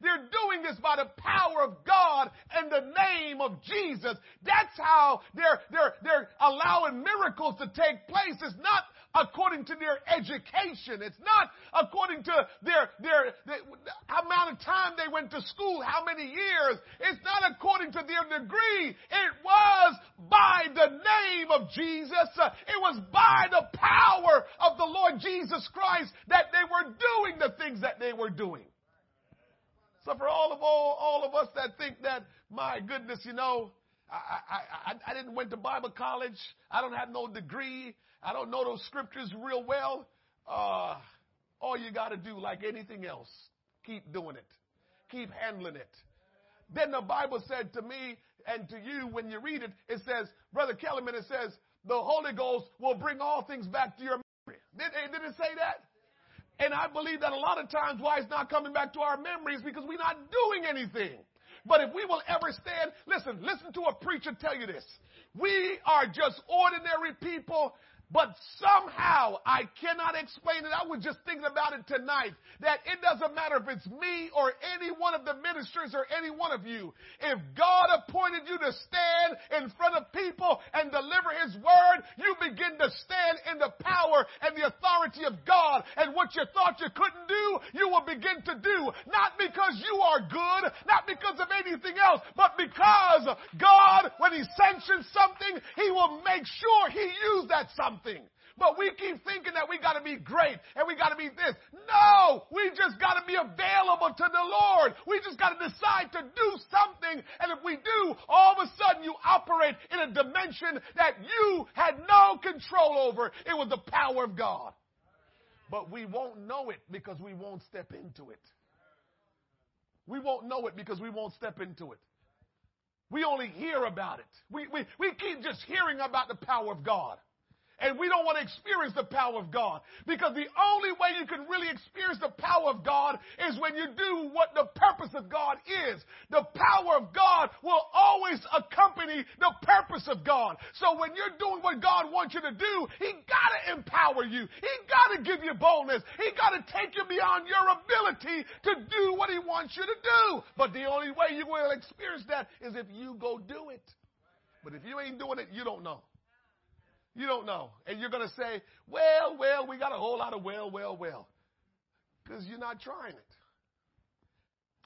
They're doing this by the power of God and the name of Jesus. That's how they're, they're, they're allowing miracles to take place. It's not according to their education. It's not according to their, their, their amount of time they went to school, how many years. It's not according to their degree. It was by the name of Jesus. It was by the power of the Lord Jesus Christ that they were doing the things that they were doing. So for all of all, all of us that think that, my goodness, you know, I, I, I, didn't went to Bible college. I don't have no degree. I don't know those scriptures real well. Uh, all you got to do, like anything else, keep doing it. Keep handling it. Then the Bible said to me and to you when you read it, it says, Brother Kellerman, it says, the Holy Ghost will bring all things back to your memory. Did, did it say that? And I believe that a lot of times why it's not coming back to our memories because we're not doing anything. But if we will ever stand, listen, listen to a preacher tell you this. We are just ordinary people but somehow, I cannot explain it. I was just thinking about it tonight that it doesn't matter if it's me or any one of the ministers or any one of you. If God appointed you to stand in front of people and deliver His word, you begin to stand in the power and the authority of God. And what you thought you couldn't do, you will begin to do. Not because you are good, not because of anything else, but because God, when He sanctions something, He will make sure He used that something something. But we keep thinking that we got to be great and we got to be this. No, we just got to be available to the Lord. We just got to decide to do something. And if we do, all of a sudden you operate in a dimension that you had no control over. It was the power of God. But we won't know it because we won't step into it. We won't know it because we won't step into it. We only hear about it. We, we, we keep just hearing about the power of God. And we don't want to experience the power of God. Because the only way you can really experience the power of God is when you do what the purpose of God is. The power of God will always accompany the purpose of God. So when you're doing what God wants you to do, He gotta empower you. He gotta give you boldness. He gotta take you beyond your ability to do what He wants you to do. But the only way you will experience that is if you go do it. But if you ain't doing it, you don't know. You don't know. And you're going to say, well, well, we got a whole lot of well, well, well. Because you're not trying it.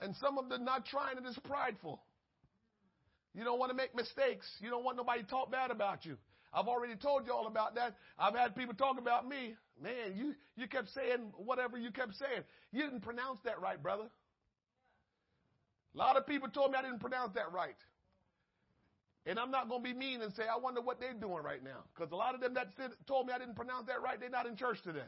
And some of the not trying it is prideful. You don't want to make mistakes. You don't want nobody to talk bad about you. I've already told you all about that. I've had people talk about me. Man, you, you kept saying whatever you kept saying. You didn't pronounce that right, brother. A lot of people told me I didn't pronounce that right. And I'm not going to be mean and say, I wonder what they're doing right now. Because a lot of them that said, told me I didn't pronounce that right, they're not in church today.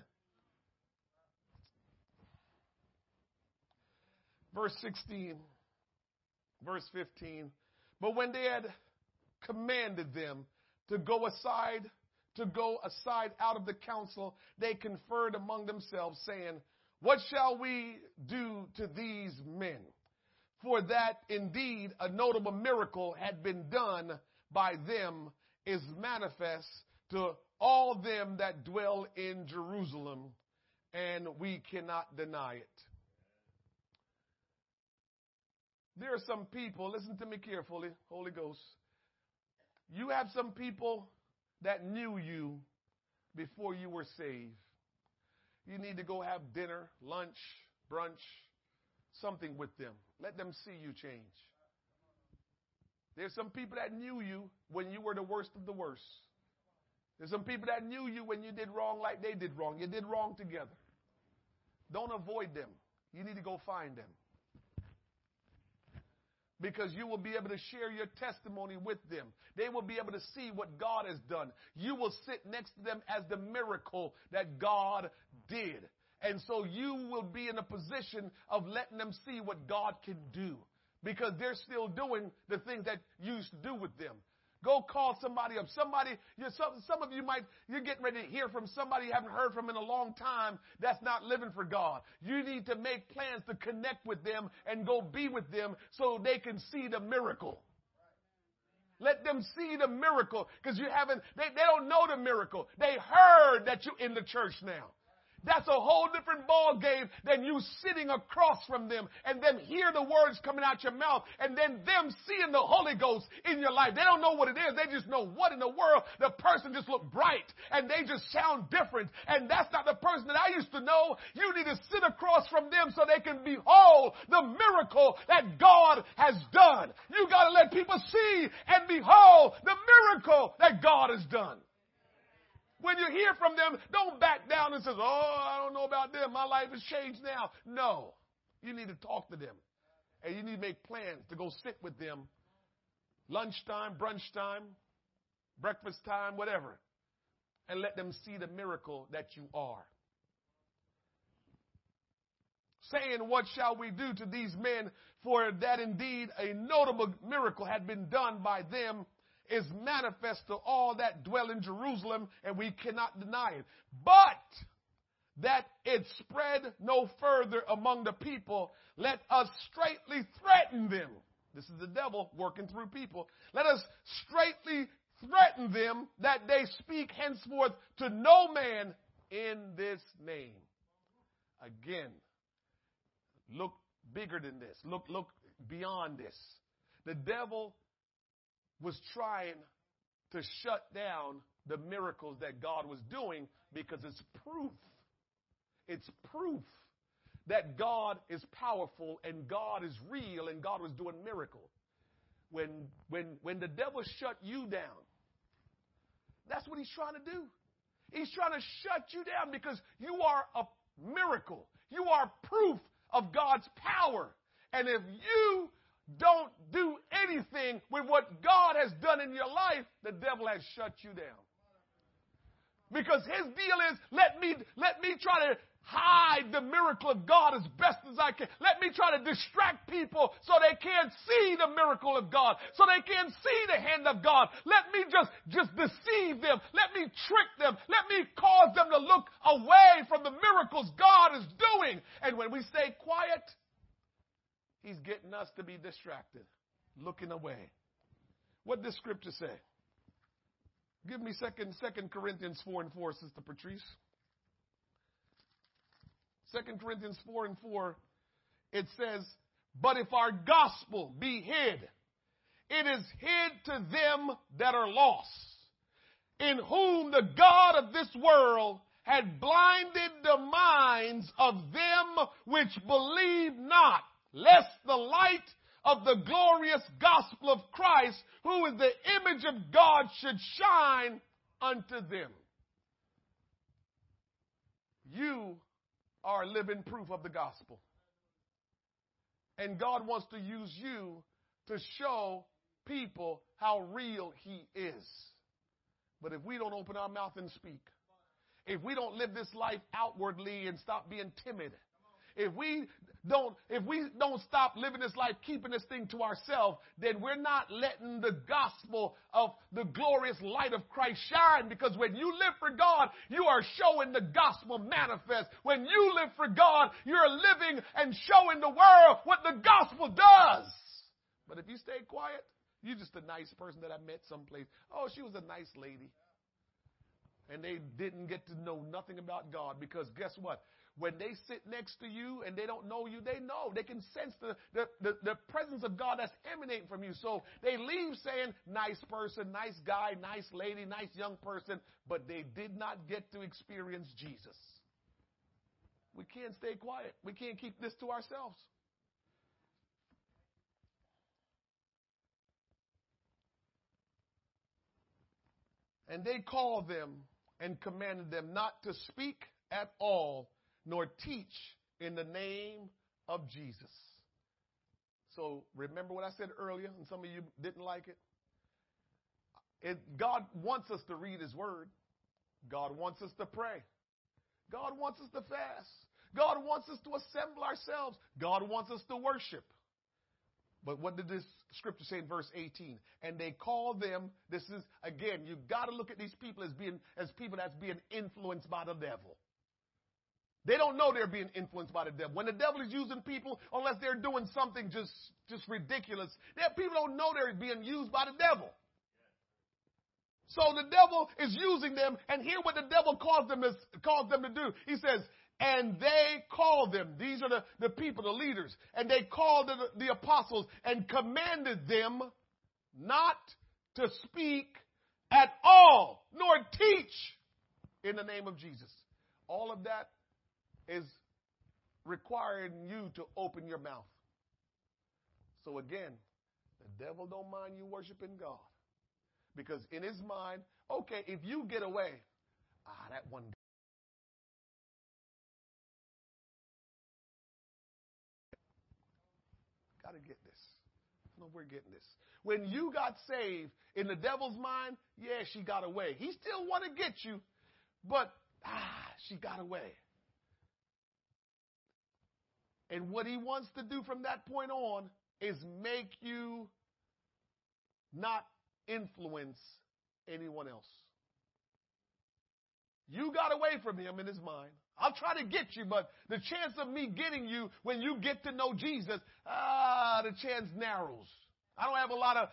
Verse 16, verse 15. But when they had commanded them to go aside, to go aside out of the council, they conferred among themselves, saying, What shall we do to these men? For that indeed a notable miracle had been done by them is manifest to all them that dwell in Jerusalem, and we cannot deny it. There are some people, listen to me carefully, Holy Ghost. You have some people that knew you before you were saved. You need to go have dinner, lunch, brunch, something with them. Let them see you change. There's some people that knew you when you were the worst of the worst. There's some people that knew you when you did wrong like they did wrong. You did wrong together. Don't avoid them. You need to go find them because you will be able to share your testimony with them. They will be able to see what God has done. You will sit next to them as the miracle that God did. And so you will be in a position of letting them see what God can do because they're still doing the things that you used to do with them. Go call somebody up. Somebody, some, some of you might, you're getting ready to hear from somebody you haven't heard from in a long time that's not living for God. You need to make plans to connect with them and go be with them so they can see the miracle. Let them see the miracle because you haven't, they, they don't know the miracle. They heard that you're in the church now. That's a whole different ball game than you sitting across from them and them hear the words coming out your mouth and then them seeing the Holy Ghost in your life. They don't know what it is. They just know what in the world. The person just look bright and they just sound different. And that's not the person that I used to know. You need to sit across from them so they can behold the miracle that God has done. You got to let people see and behold the miracle that God has done. When you hear from them, don't back down and say, Oh, I don't know about them. My life has changed now. No. You need to talk to them. And you need to make plans to go sit with them lunchtime, brunch time, breakfast time, whatever. And let them see the miracle that you are. Saying, What shall we do to these men? For that indeed a notable miracle had been done by them is manifest to all that dwell in Jerusalem, and we cannot deny it. But that it spread no further among the people, let us straightly threaten them. This is the devil working through people. Let us straightly threaten them that they speak henceforth to no man in this name. Again, look bigger than this. Look, look beyond this. The devil was trying to shut down the miracles that God was doing because it's proof. It's proof that God is powerful and God is real and God was doing miracles. When, when, when the devil shut you down, that's what he's trying to do. He's trying to shut you down because you are a miracle. You are proof of God's power. And if you don't do anything with what God has done in your life, the devil has shut you down. Because his deal is let me let me try to hide the miracle of God as best as I can. Let me try to distract people so they can't see the miracle of God, so they can't see the hand of God. Let me just, just deceive them. Let me trick them. Let me cause them to look away from the miracles God is doing. And when we stay quiet, He's getting us to be distracted, looking away. What does scripture say? Give me second, second Corinthians 4 and 4, Sister Patrice. Second Corinthians 4 and 4, it says, But if our gospel be hid, it is hid to them that are lost, in whom the God of this world had blinded the minds of them which believe not lest the light of the glorious gospel of Christ, who is the image of God, should shine unto them. You are living proof of the gospel. And God wants to use you to show people how real He is. But if we don't open our mouth and speak, if we don't live this life outwardly and stop being timid, if we don't, if we don't stop living this life, keeping this thing to ourselves, then we're not letting the gospel of the glorious light of Christ shine. Because when you live for God, you are showing the gospel manifest. When you live for God, you're living and showing the world what the gospel does. But if you stay quiet, you're just a nice person that I met someplace. Oh, she was a nice lady. And they didn't get to know nothing about God because guess what? When they sit next to you and they don't know you, they know. They can sense the, the, the, the presence of God that's emanating from you. So they leave saying, nice person, nice guy, nice lady, nice young person, but they did not get to experience Jesus. We can't stay quiet. We can't keep this to ourselves. And they called them and commanded them not to speak at all nor teach in the name of Jesus. So remember what I said earlier, and some of you didn't like it? it? God wants us to read His Word. God wants us to pray. God wants us to fast. God wants us to assemble ourselves. God wants us to worship. But what did this scripture say in verse 18? And they call them, this is, again, you got to look at these people as being, as people that's being influenced by the devil. They don't know they're being influenced by the devil. When the devil is using people, unless they're doing something just, just ridiculous, people don't know they're being used by the devil. So the devil is using them, and hear what the devil calls them, is, calls them to do. He says, and they called them, these are the, the people, the leaders, and they called the, the apostles and commanded them not to speak at all, nor teach in the name of Jesus. All of that is requiring you to open your mouth. So again, the devil don't mind you worshiping God. Because in his mind, okay, if you get away, ah, that one Gotta get this. No, we're getting this. When you got saved, in the devil's mind, yeah, she got away. He still want to get you, but ah, she got away. And what he wants to do from that point on is make you not influence anyone else. You got away from him in his mind. I'll try to get you, but the chance of me getting you when you get to know Jesus, ah, the chance narrows. I don't have a lot of,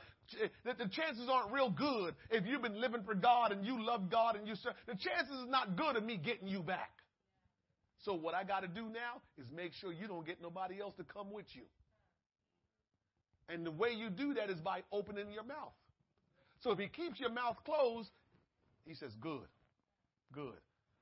that the chances aren't real good if you've been living for God and you love God and you serve. The chances is not good of me getting you back. So what I got to do now is make sure you don't get nobody else to come with you. And the way you do that is by opening your mouth. So if he keeps your mouth closed, he says, good, good.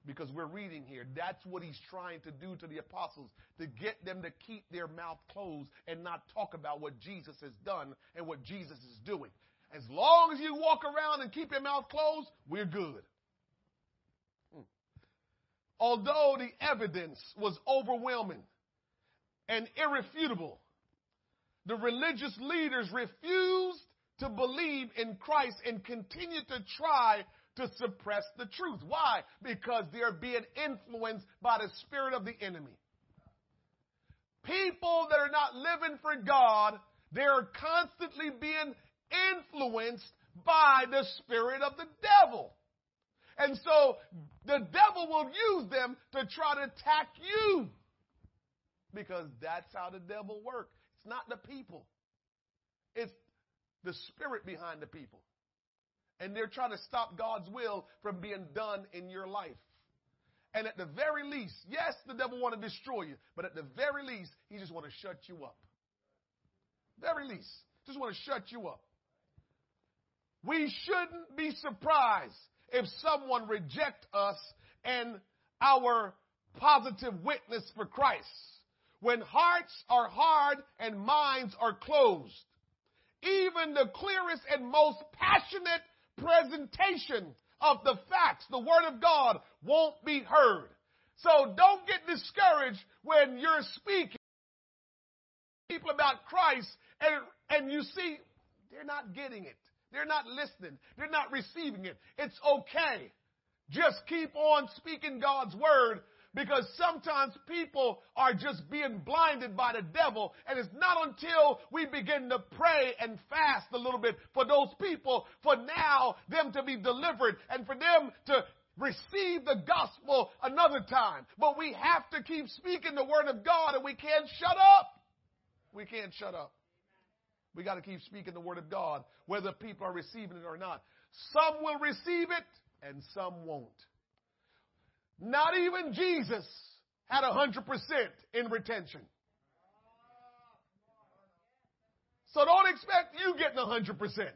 Because we're reading here. That's what he's trying to do to the apostles, to get them to keep their mouth closed and not talk about what Jesus has done and what Jesus is doing. As long as you walk around and keep your mouth closed, we're good. Although the evidence was overwhelming and irrefutable, the religious leaders refused to believe in Christ and continued to try to suppress the truth. Why? Because they're being influenced by the spirit of the enemy. People that are not living for God, they're constantly being influenced by the spirit of the devil. And so the devil will use them to try to attack you. Because that's how the devil works. It's not the people. It's the spirit behind the people. And they're trying to stop God's will from being done in your life. And at the very least, yes, the devil want to destroy you, but at the very least, he just want to shut you up. Very least, just want to shut you up. We shouldn't be surprised if someone reject us and our positive witness for Christ. When hearts are hard and minds are closed, even the clearest and most passionate presentation of the facts, the Word of God, won't be heard. So don't get discouraged when you're speaking people about Christ and, and you see They're not getting it. They're not listening. They're not receiving it. It's okay. Just keep on speaking God's word because sometimes people are just being blinded by the devil and it's not until we begin to pray and fast a little bit for those people for now them to be delivered and for them to receive the gospel another time. But we have to keep speaking the word of God and we can't shut up. We can't shut up. We got to keep speaking the word of God, whether people are receiving it or not. Some will receive it and some won't. Not even Jesus had 100% in retention. So don't expect you getting 100%.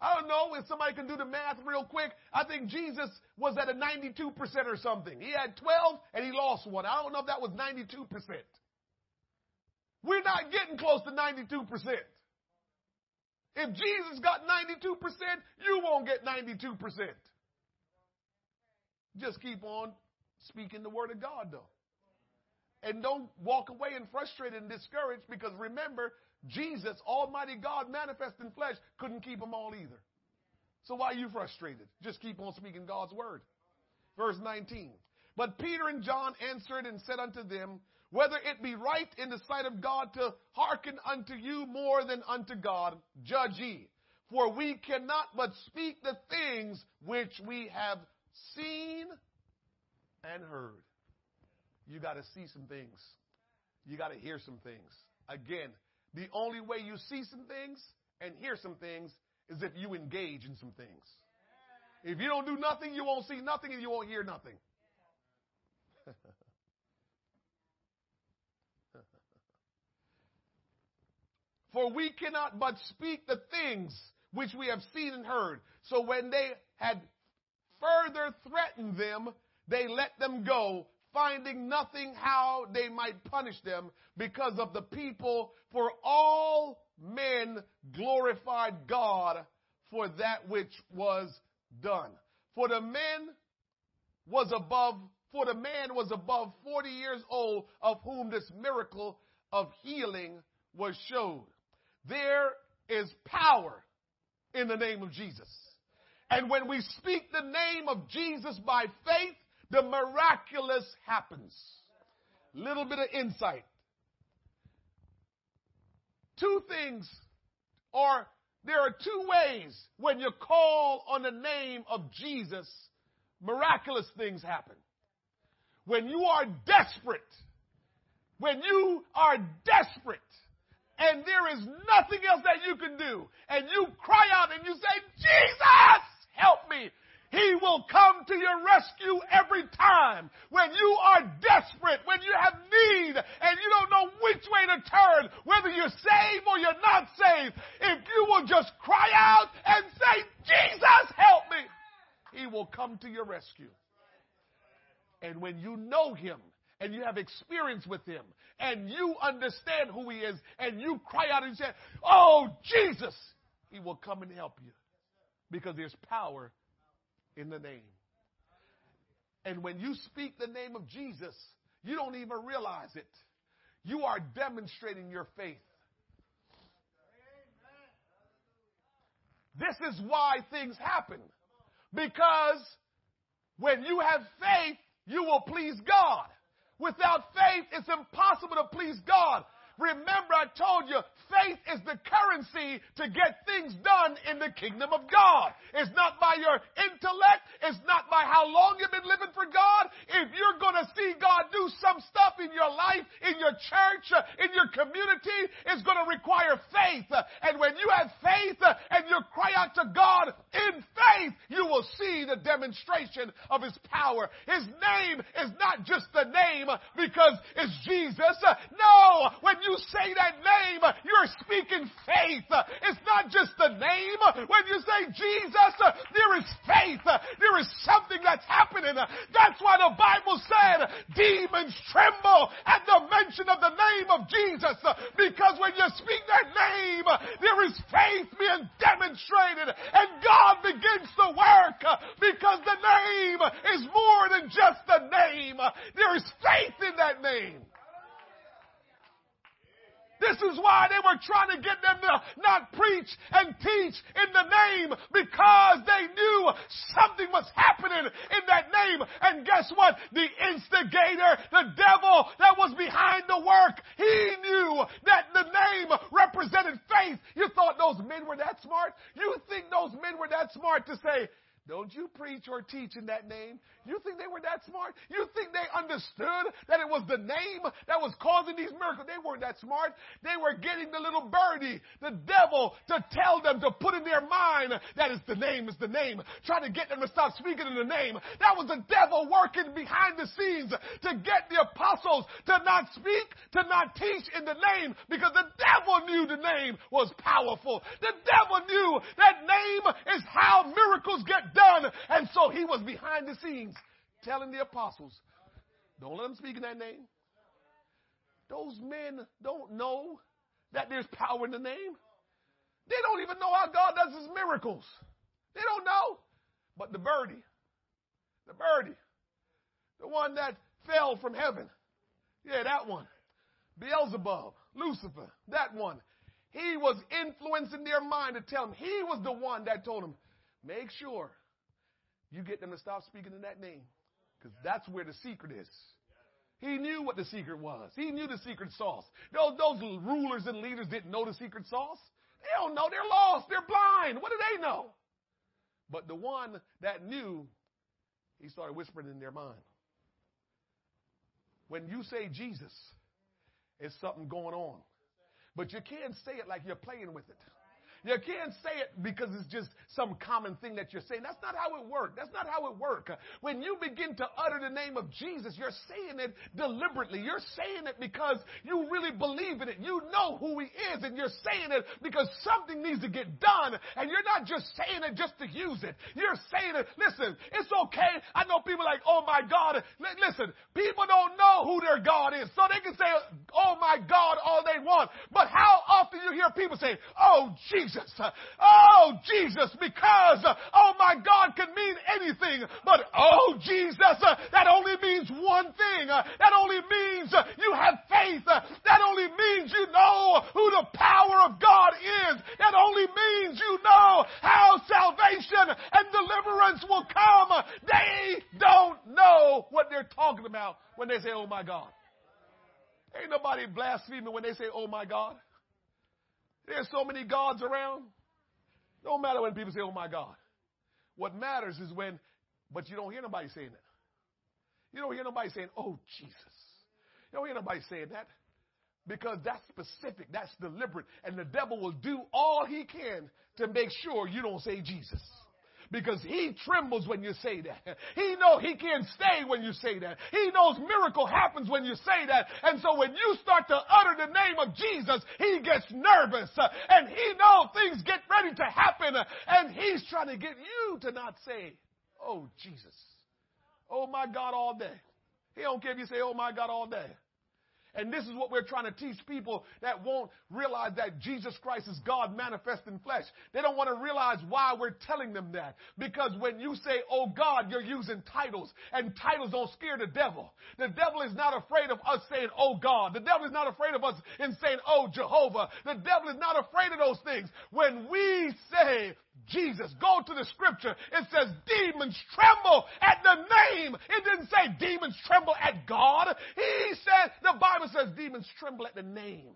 I don't know if somebody can do the math real quick. I think Jesus was at a 92% or something. He had 12 and he lost one. I don't know if that was 92%. We're not getting close to 92%. If Jesus got 92%, you won't get 92%. Just keep on speaking the word of God, though. And don't walk away and frustrated and discouraged because remember, Jesus, Almighty God, manifest in flesh, couldn't keep them all either. So why are you frustrated? Just keep on speaking God's word. Verse 19. But Peter and John answered and said unto them, whether it be right in the sight of God to hearken unto you more than unto God, judge ye. For we cannot but speak the things which we have seen and heard. You got to see some things. You got to hear some things. Again, the only way you see some things and hear some things is if you engage in some things. If you don't do nothing, you won't see nothing and you won't hear nothing. For we cannot but speak the things which we have seen and heard. So when they had further threatened them, they let them go, finding nothing how they might punish them because of the people. For all men glorified God for that which was done. For the men was above, for the man was above 40 years old of whom this miracle of healing was showed. There is power in the name of Jesus. And when we speak the name of Jesus by faith, the miraculous happens. Little bit of insight. Two things, or there are two ways when you call on the name of Jesus, miraculous things happen. When you are desperate, when you are desperate, and there is nothing else that you can do, and you cry out and you say, Jesus, help me. He will come to your rescue every time. When you are desperate, when you have need, and you don't know which way to turn, whether you're saved or you're not saved, if you will just cry out and say, Jesus, help me, He will come to your rescue. And when you know Him, and you have experience with him and you understand who he is and you cry out and say, Oh, Jesus, he will come and help you because there's power in the name. And when you speak the name of Jesus, you don't even realize it. You are demonstrating your faith. This is why things happen. Because when you have faith, you will please God. Without faith, it's impossible to please God. Remember, I told you, faith is the currency to get things done in the kingdom of God. It's not by your intellect. It's not by how long you've been living for God. If you're going to see God do some stuff in your life, in your church, uh, in your community, it's going to require faith. And when you have faith uh, and you cry out to God in faith, you will see the demonstration of His power. His name is not just the name because it's Jesus. No, when you say that name, you're speaking faith. It's not just the name. When you say Jesus, there is faith. There is something that's happening. That's why the Bible said demons tremble at the mention of the name of Jesus. Because when you speak that name, there is faith being demonstrated and God begins to work because the name is more than just the name. There is faith in that name. This is why they were trying to get them to not preach and teach in the name because they knew something was happening in that name. And guess what? The instigator, the devil that was behind the work, he knew that the name represented faith. You thought those men were that smart? You think those men were that smart to say, don't you preach or teach in that name. You think they were that smart? You think they understood that it was the name that was causing these miracles? They weren't that smart. They were getting the little birdie, the devil, to tell them, to put in their mind that it's the name, it's the name, trying to get them to stop speaking in the name. That was the devil working behind the scenes to get the apostles to not speak, to not teach in the name, because the devil knew the name was powerful. The devil knew that name is how miracles get done. And so he was behind the scenes telling the apostles, don't let them speak in that name. Those men don't know that there's power in the name. They don't even know how God does his miracles. They don't know. But the birdie, the birdie, the one that fell from heaven. Yeah, that one. Beelzebub, Lucifer, that one. He was influencing their mind to tell them. He was the one that told them, make sure you get them to stop speaking in that name. Because that's where the secret is. He knew what the secret was. He knew the secret sauce. Those, those rulers and leaders didn't know the secret sauce. They don't know. They're lost. They're blind. What do they know? But the one that knew, he started whispering in their mind. When you say Jesus, it's something going on. But you can't say it like you're playing with it. You can't say it because it's just some common thing that you're saying. That's not how it works. That's not how it works. When you begin to utter the name of Jesus, you're saying it deliberately. You're saying it because you really believe in it. You know who he is and you're saying it because something needs to get done and you're not just saying it just to use it. You're saying it. Listen, it's okay. I know people like, oh my God. L- listen, people don't know who their God is. So they can say, oh my God all they want. But how often you hear people say, oh Jesus Jesus. Oh, Jesus, because, oh my God, can mean anything, but oh, Jesus, that only means one thing. That only means you have faith. That only means you know who the power of God is. That only means you know how salvation and deliverance will come. They don't know what they're talking about when they say, oh my God. Ain't nobody blaspheming when they say, oh my God. There's so many gods around. Don't matter when people say, oh my God. What matters is when, but you don't hear nobody saying that. You don't hear nobody saying, oh Jesus. You don't hear nobody saying that. Because that's specific, that's deliberate, and the devil will do all he can to make sure you don't say Jesus because he trembles when you say that. He know he can't stay when you say that. He knows miracle happens when you say that. And so when you start to utter the name of Jesus, he gets nervous uh, and he know things get ready to happen uh, and he's trying to get you to not say, oh Jesus, oh my God all day. He don't care if you say, oh my God all day. And this is what we're trying to teach people that won't realize that Jesus Christ is God manifest in flesh. They don't want to realize why we're telling them that. Because when you say, oh God, you're using titles, and titles don't scare the devil. The devil is not afraid of us saying, oh God. The devil is not afraid of us in saying, oh Jehovah. The devil is not afraid of those things. When we say, Jesus. Go to the scripture. It says demons tremble at the name. It didn't say demons tremble at God. He said, the Bible says demons tremble at the name.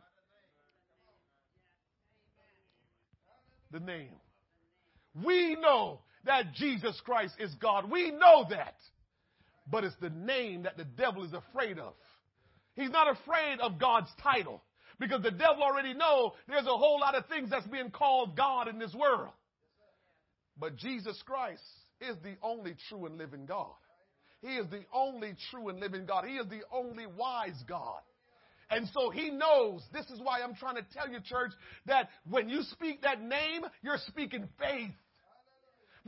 The name. We know that Jesus Christ is God. We know that. But it's the name that the devil is afraid of. He's not afraid of God's title because the devil already know there's a whole lot of things that's being called God in this world. But Jesus Christ is the only true and living God. He is the only true and living God. He is the only wise God. And so he knows, this is why I'm trying to tell you, church, that when you speak that name, you're speaking faith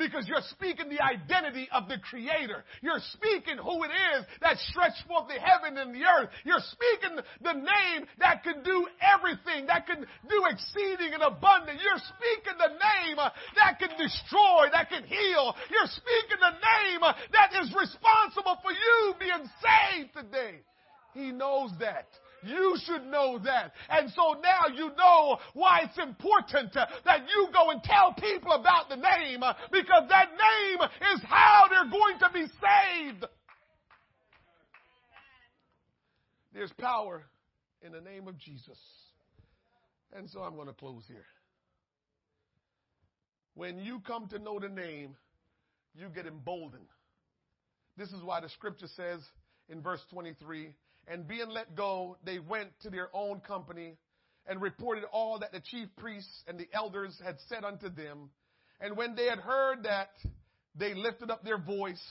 because you're speaking the identity of the Creator. You're speaking who it is that stretched forth the heaven and the earth. You're speaking the name that can do everything, that can do exceeding and abundant. You're speaking the name uh, that can destroy, that can heal. You're speaking the name uh, that is responsible for you being saved today. He knows that. You should know that. And so now you know why it's important uh, that you go and tell people about the name uh, because that name is how they're going to be saved. There's power in the name of Jesus. And so I'm going to close here. When you come to know the name, you get emboldened. This is why the scripture says in verse 23 and being let go, they went to their own company and reported all that the chief priests and the elders had said unto them. And when they had heard that, they lifted up their voice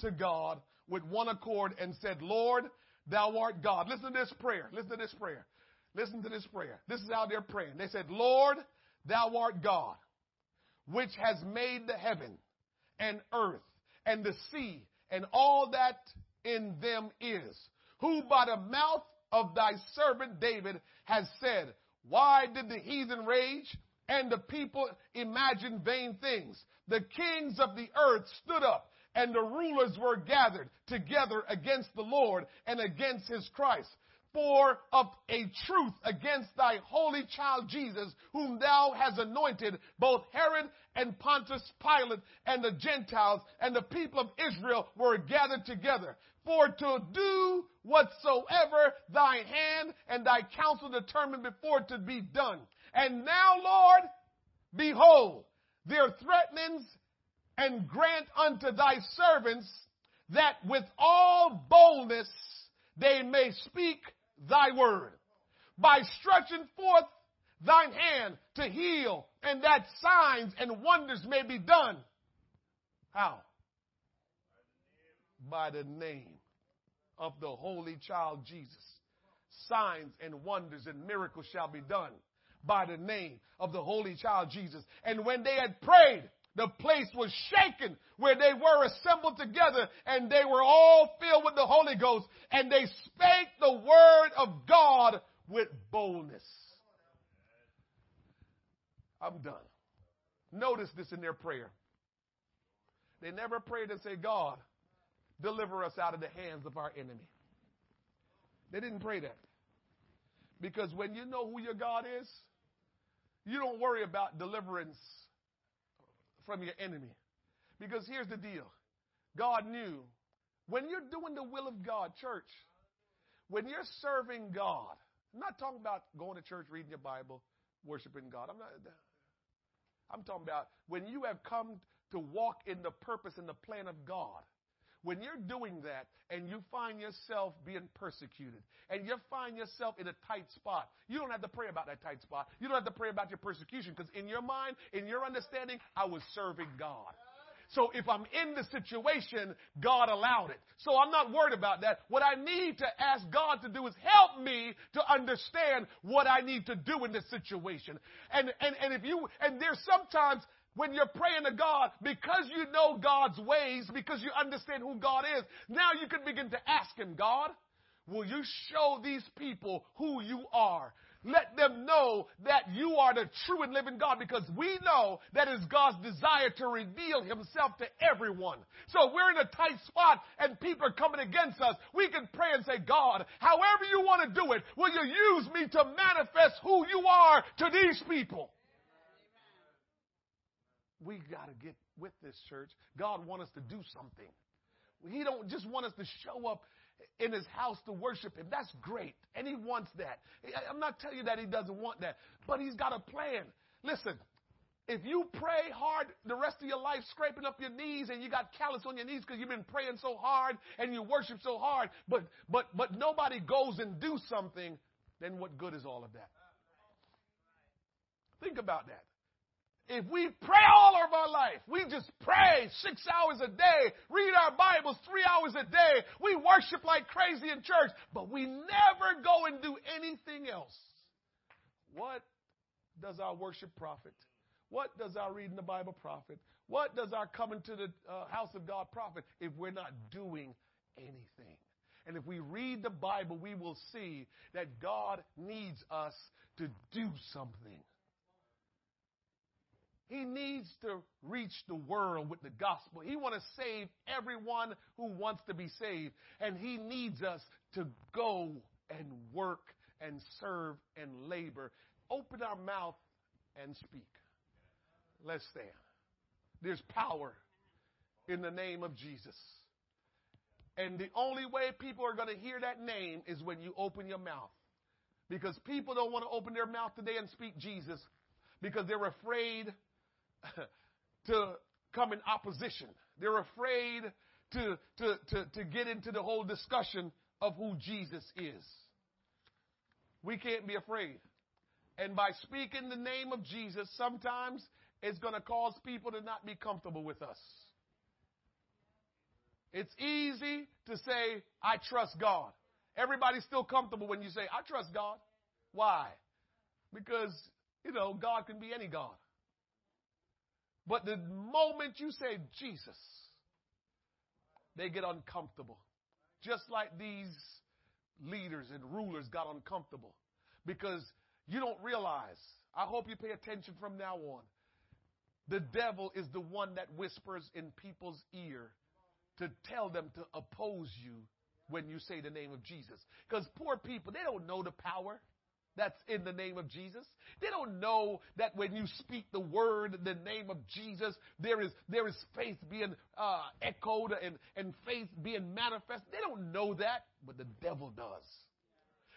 to God with one accord and said, Lord, thou art God. Listen to this prayer. Listen to this prayer. Listen to this prayer. This is how they're praying. They said, Lord, thou art God, which has made the heaven and earth and the sea and all that in them is, who by the mouth of thy servant David has said, Why did the heathen rage and the people imagine vain things? The kings of the earth stood up and the rulers were gathered together against the Lord and against his Christ. For of a truth against thy holy child Jesus, whom thou hast anointed, both Herod and Pontius Pilate and the Gentiles and the people of Israel were gathered together for to do whatsoever thy hand and thy counsel determined before to be done. And now, Lord, behold, their threatenings and grant unto thy servants that with all boldness they may speak thy word by stretching forth thine hand to heal and that signs and wonders may be done. How? By the name of the Holy Child Jesus. Signs and wonders and miracles shall be done by the name of the Holy Child Jesus. And when they had prayed, the place was shaken where they were assembled together and they were all filled with the Holy Ghost and they spake the word of God with boldness. I'm done. Notice this in their prayer. They never prayed and say, God, deliver us out of the hands of our enemy. They didn't pray that. Because when you know who your God is, you don't worry about deliverance from your enemy. Because here's the deal God knew when you're doing the will of God, church, when you're serving God, I'm not talking about going to church, reading your Bible, worshiping God. I'm not. I'm talking about when you have come to walk in the purpose and the plan of God when you're doing that and you find yourself being persecuted and you find yourself in a tight spot, you don't have to pray about that tight spot. You don't have to pray about your persecution because in your mind, in your understanding, I was serving God. So if I'm in the situation, God allowed it. So I'm not worried about that. What I need to ask God to do is help me to understand what I need to do in this situation. And, and, and if you, and there's sometimes when you're praying to God, because you know God's ways, because you understand who God is, now you can begin to ask Him, God, will you show these people who you are? Let them know that you are the true and living God because we know that is God's desire to reveal himself to everyone. So we're in a tight spot and people are coming against us. We can pray and say, God, however you want to do it, will you use me to manifest who you are to these people? We got to get with this church. God wants us to do something. He don't just want us to show up in his house to worship him. That's great. And he wants that. I'm not telling you that he doesn't want that, but he's got a plan. Listen, if you pray hard the rest of your life, scraping up your knees, and you got callus on your knees because you've been praying so hard and you worship so hard, but but but nobody goes and do something, then what good is all of that? Think about that. If we pray all of our life, we just pray six hours a day, read our Bibles three hours a day, we worship like crazy in church, but we never go and do anything else. What does our worship profit? What does our reading the Bible profit? What does our coming to the uh, house of God profit if we're not doing anything? And if we read the Bible, we will see that God needs us to do something. He needs to reach the world with the gospel. He wants to save everyone who wants to be saved. And he needs us to go and work and serve and labor. Open our mouth and speak. Let's stand. There's power in the name of Jesus. And the only way people are going to hear that name is when you open your mouth. Because people don't want to open their mouth today and speak Jesus because they're afraid to come in opposition. They're afraid to, to, to, to get into the whole discussion of who Jesus is. We can't be afraid. And by speaking the name of Jesus, sometimes it's going to cause people to not be comfortable with us. It's easy to say, I trust God. Everybody's still comfortable when you say, I trust God. Why? Because, you know, God can be any God. But the moment you say Jesus, they get uncomfortable. Just like these leaders and rulers got uncomfortable. Because you don't realize, I hope you pay attention from now on. The devil is the one that whispers in people's ear to tell them to oppose you when you say the name of Jesus. Because poor people, they don't know the power that's in the name of Jesus. They don't know that when you speak the word, the name of Jesus, there is, there is faith being uh, echoed and, and faith being manifest. They don't know that, but the devil does.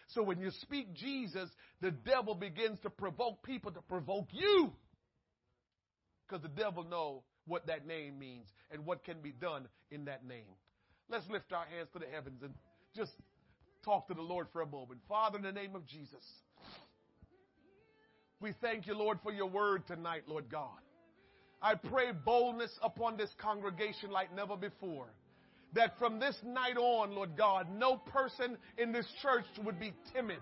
So when you speak Jesus, the devil begins to provoke people to provoke you. Because the devil know what that name means and what can be done in that name. Let's lift our hands to the heavens and just talk to the Lord for a moment. Father, in the name of Jesus, we thank you, Lord, for your word tonight, Lord God. I pray boldness upon this congregation like never before. That from this night on, Lord God, no person in this church would be timid.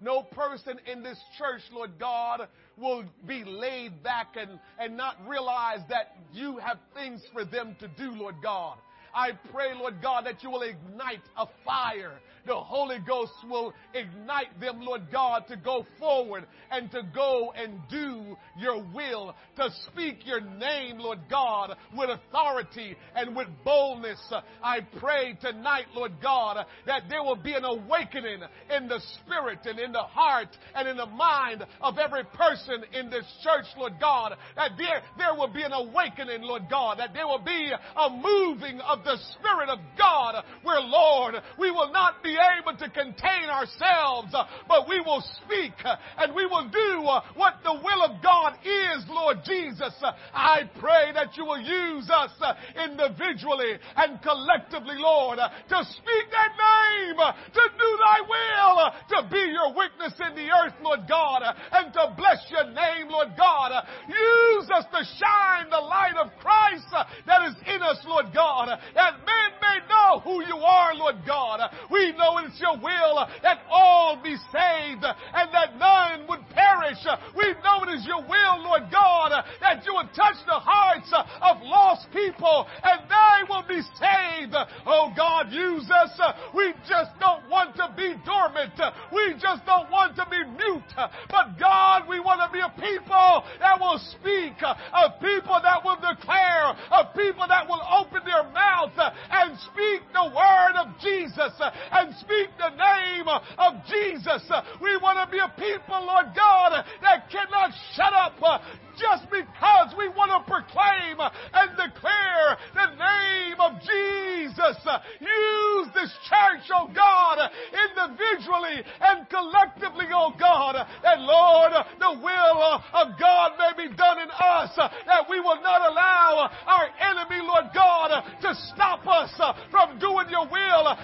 No person in this church, Lord God, will be laid back and, and not realize that you have things for them to do, Lord God. I pray, Lord God, that you will ignite a fire the Holy Ghost will ignite them, Lord God, to go forward and to go and do your will, to speak your name, Lord God, with authority and with boldness. I pray tonight, Lord God, that there will be an awakening in the spirit and in the heart and in the mind of every person in this church, Lord God, that there, there will be an awakening, Lord God, that there will be a moving of the Spirit of God where, Lord, we will not be able to contain ourselves, uh, but we will speak uh, and we will do uh, what the will of God is, Lord Jesus. Uh, I pray that you will use us uh, individually and collectively, Lord, uh, to speak that name, to do thy will, to be your witness in the earth, Lord God, and to bless your name, Lord God. Use us to shine the light of Christ that is in us, Lord God, that men may know who you are, Lord God. We know know it's your will that all be saved and that none would perish. We know it is your will, Lord God, that you would touch the hearts of lost people and they will be saved. Oh God, use us. We just don't want to be dormant. We just don't want to be mute. But God, we want to be a people that will speak, a people that will declare, a people that will open their mouth and speak the word of Jesus and speak the name of Jesus. We want to be a people, Lord God, that cannot shut up just because we want to proclaim and declare the name of Jesus. Use this church, oh God, individually and collectively, oh God, that Lord, the will of God may be done in us, that we will not allow our enemy, Lord God, to stop us from doing your will, will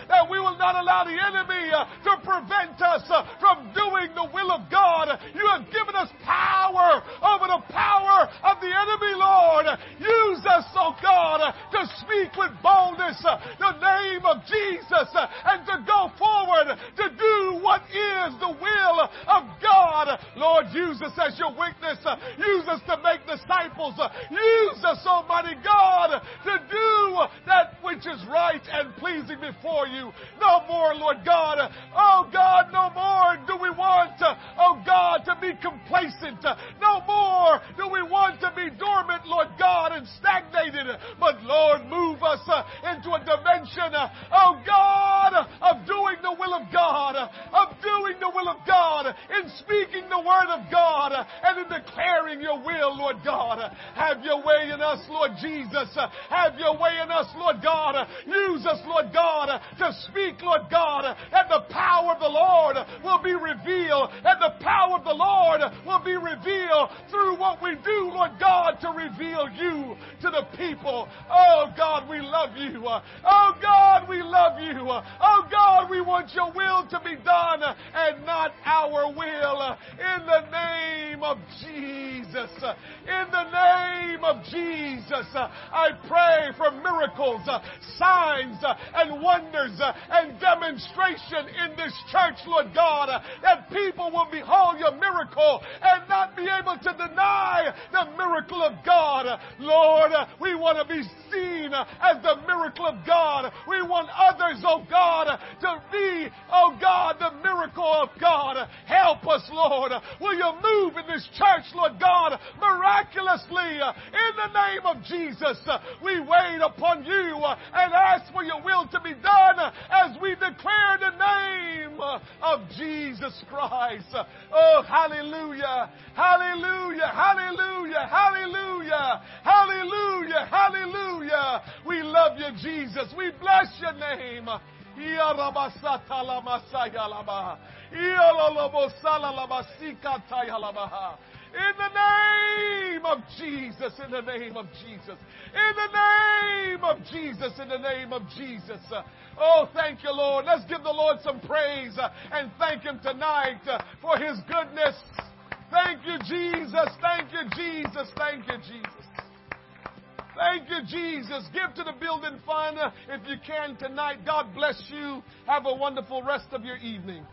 not allow the enemy uh, to prevent us uh, from doing the will of God. Hallelujah. Hallelujah. Hallelujah. Hallelujah. Hallelujah. Hallelujah. We love you, Jesus. We bless your name. In the name of Jesus, in the name of Jesus, in the name of Jesus, in the name of Jesus. Oh, thank you, Lord. Let's give the Lord some praise and thank Him tonight for His goodness. Thank you, Jesus. Thank you, Jesus. Thank you, Jesus. Thank you, Jesus. Give to the building fund if you can tonight. God bless you. Have a wonderful rest of your evening.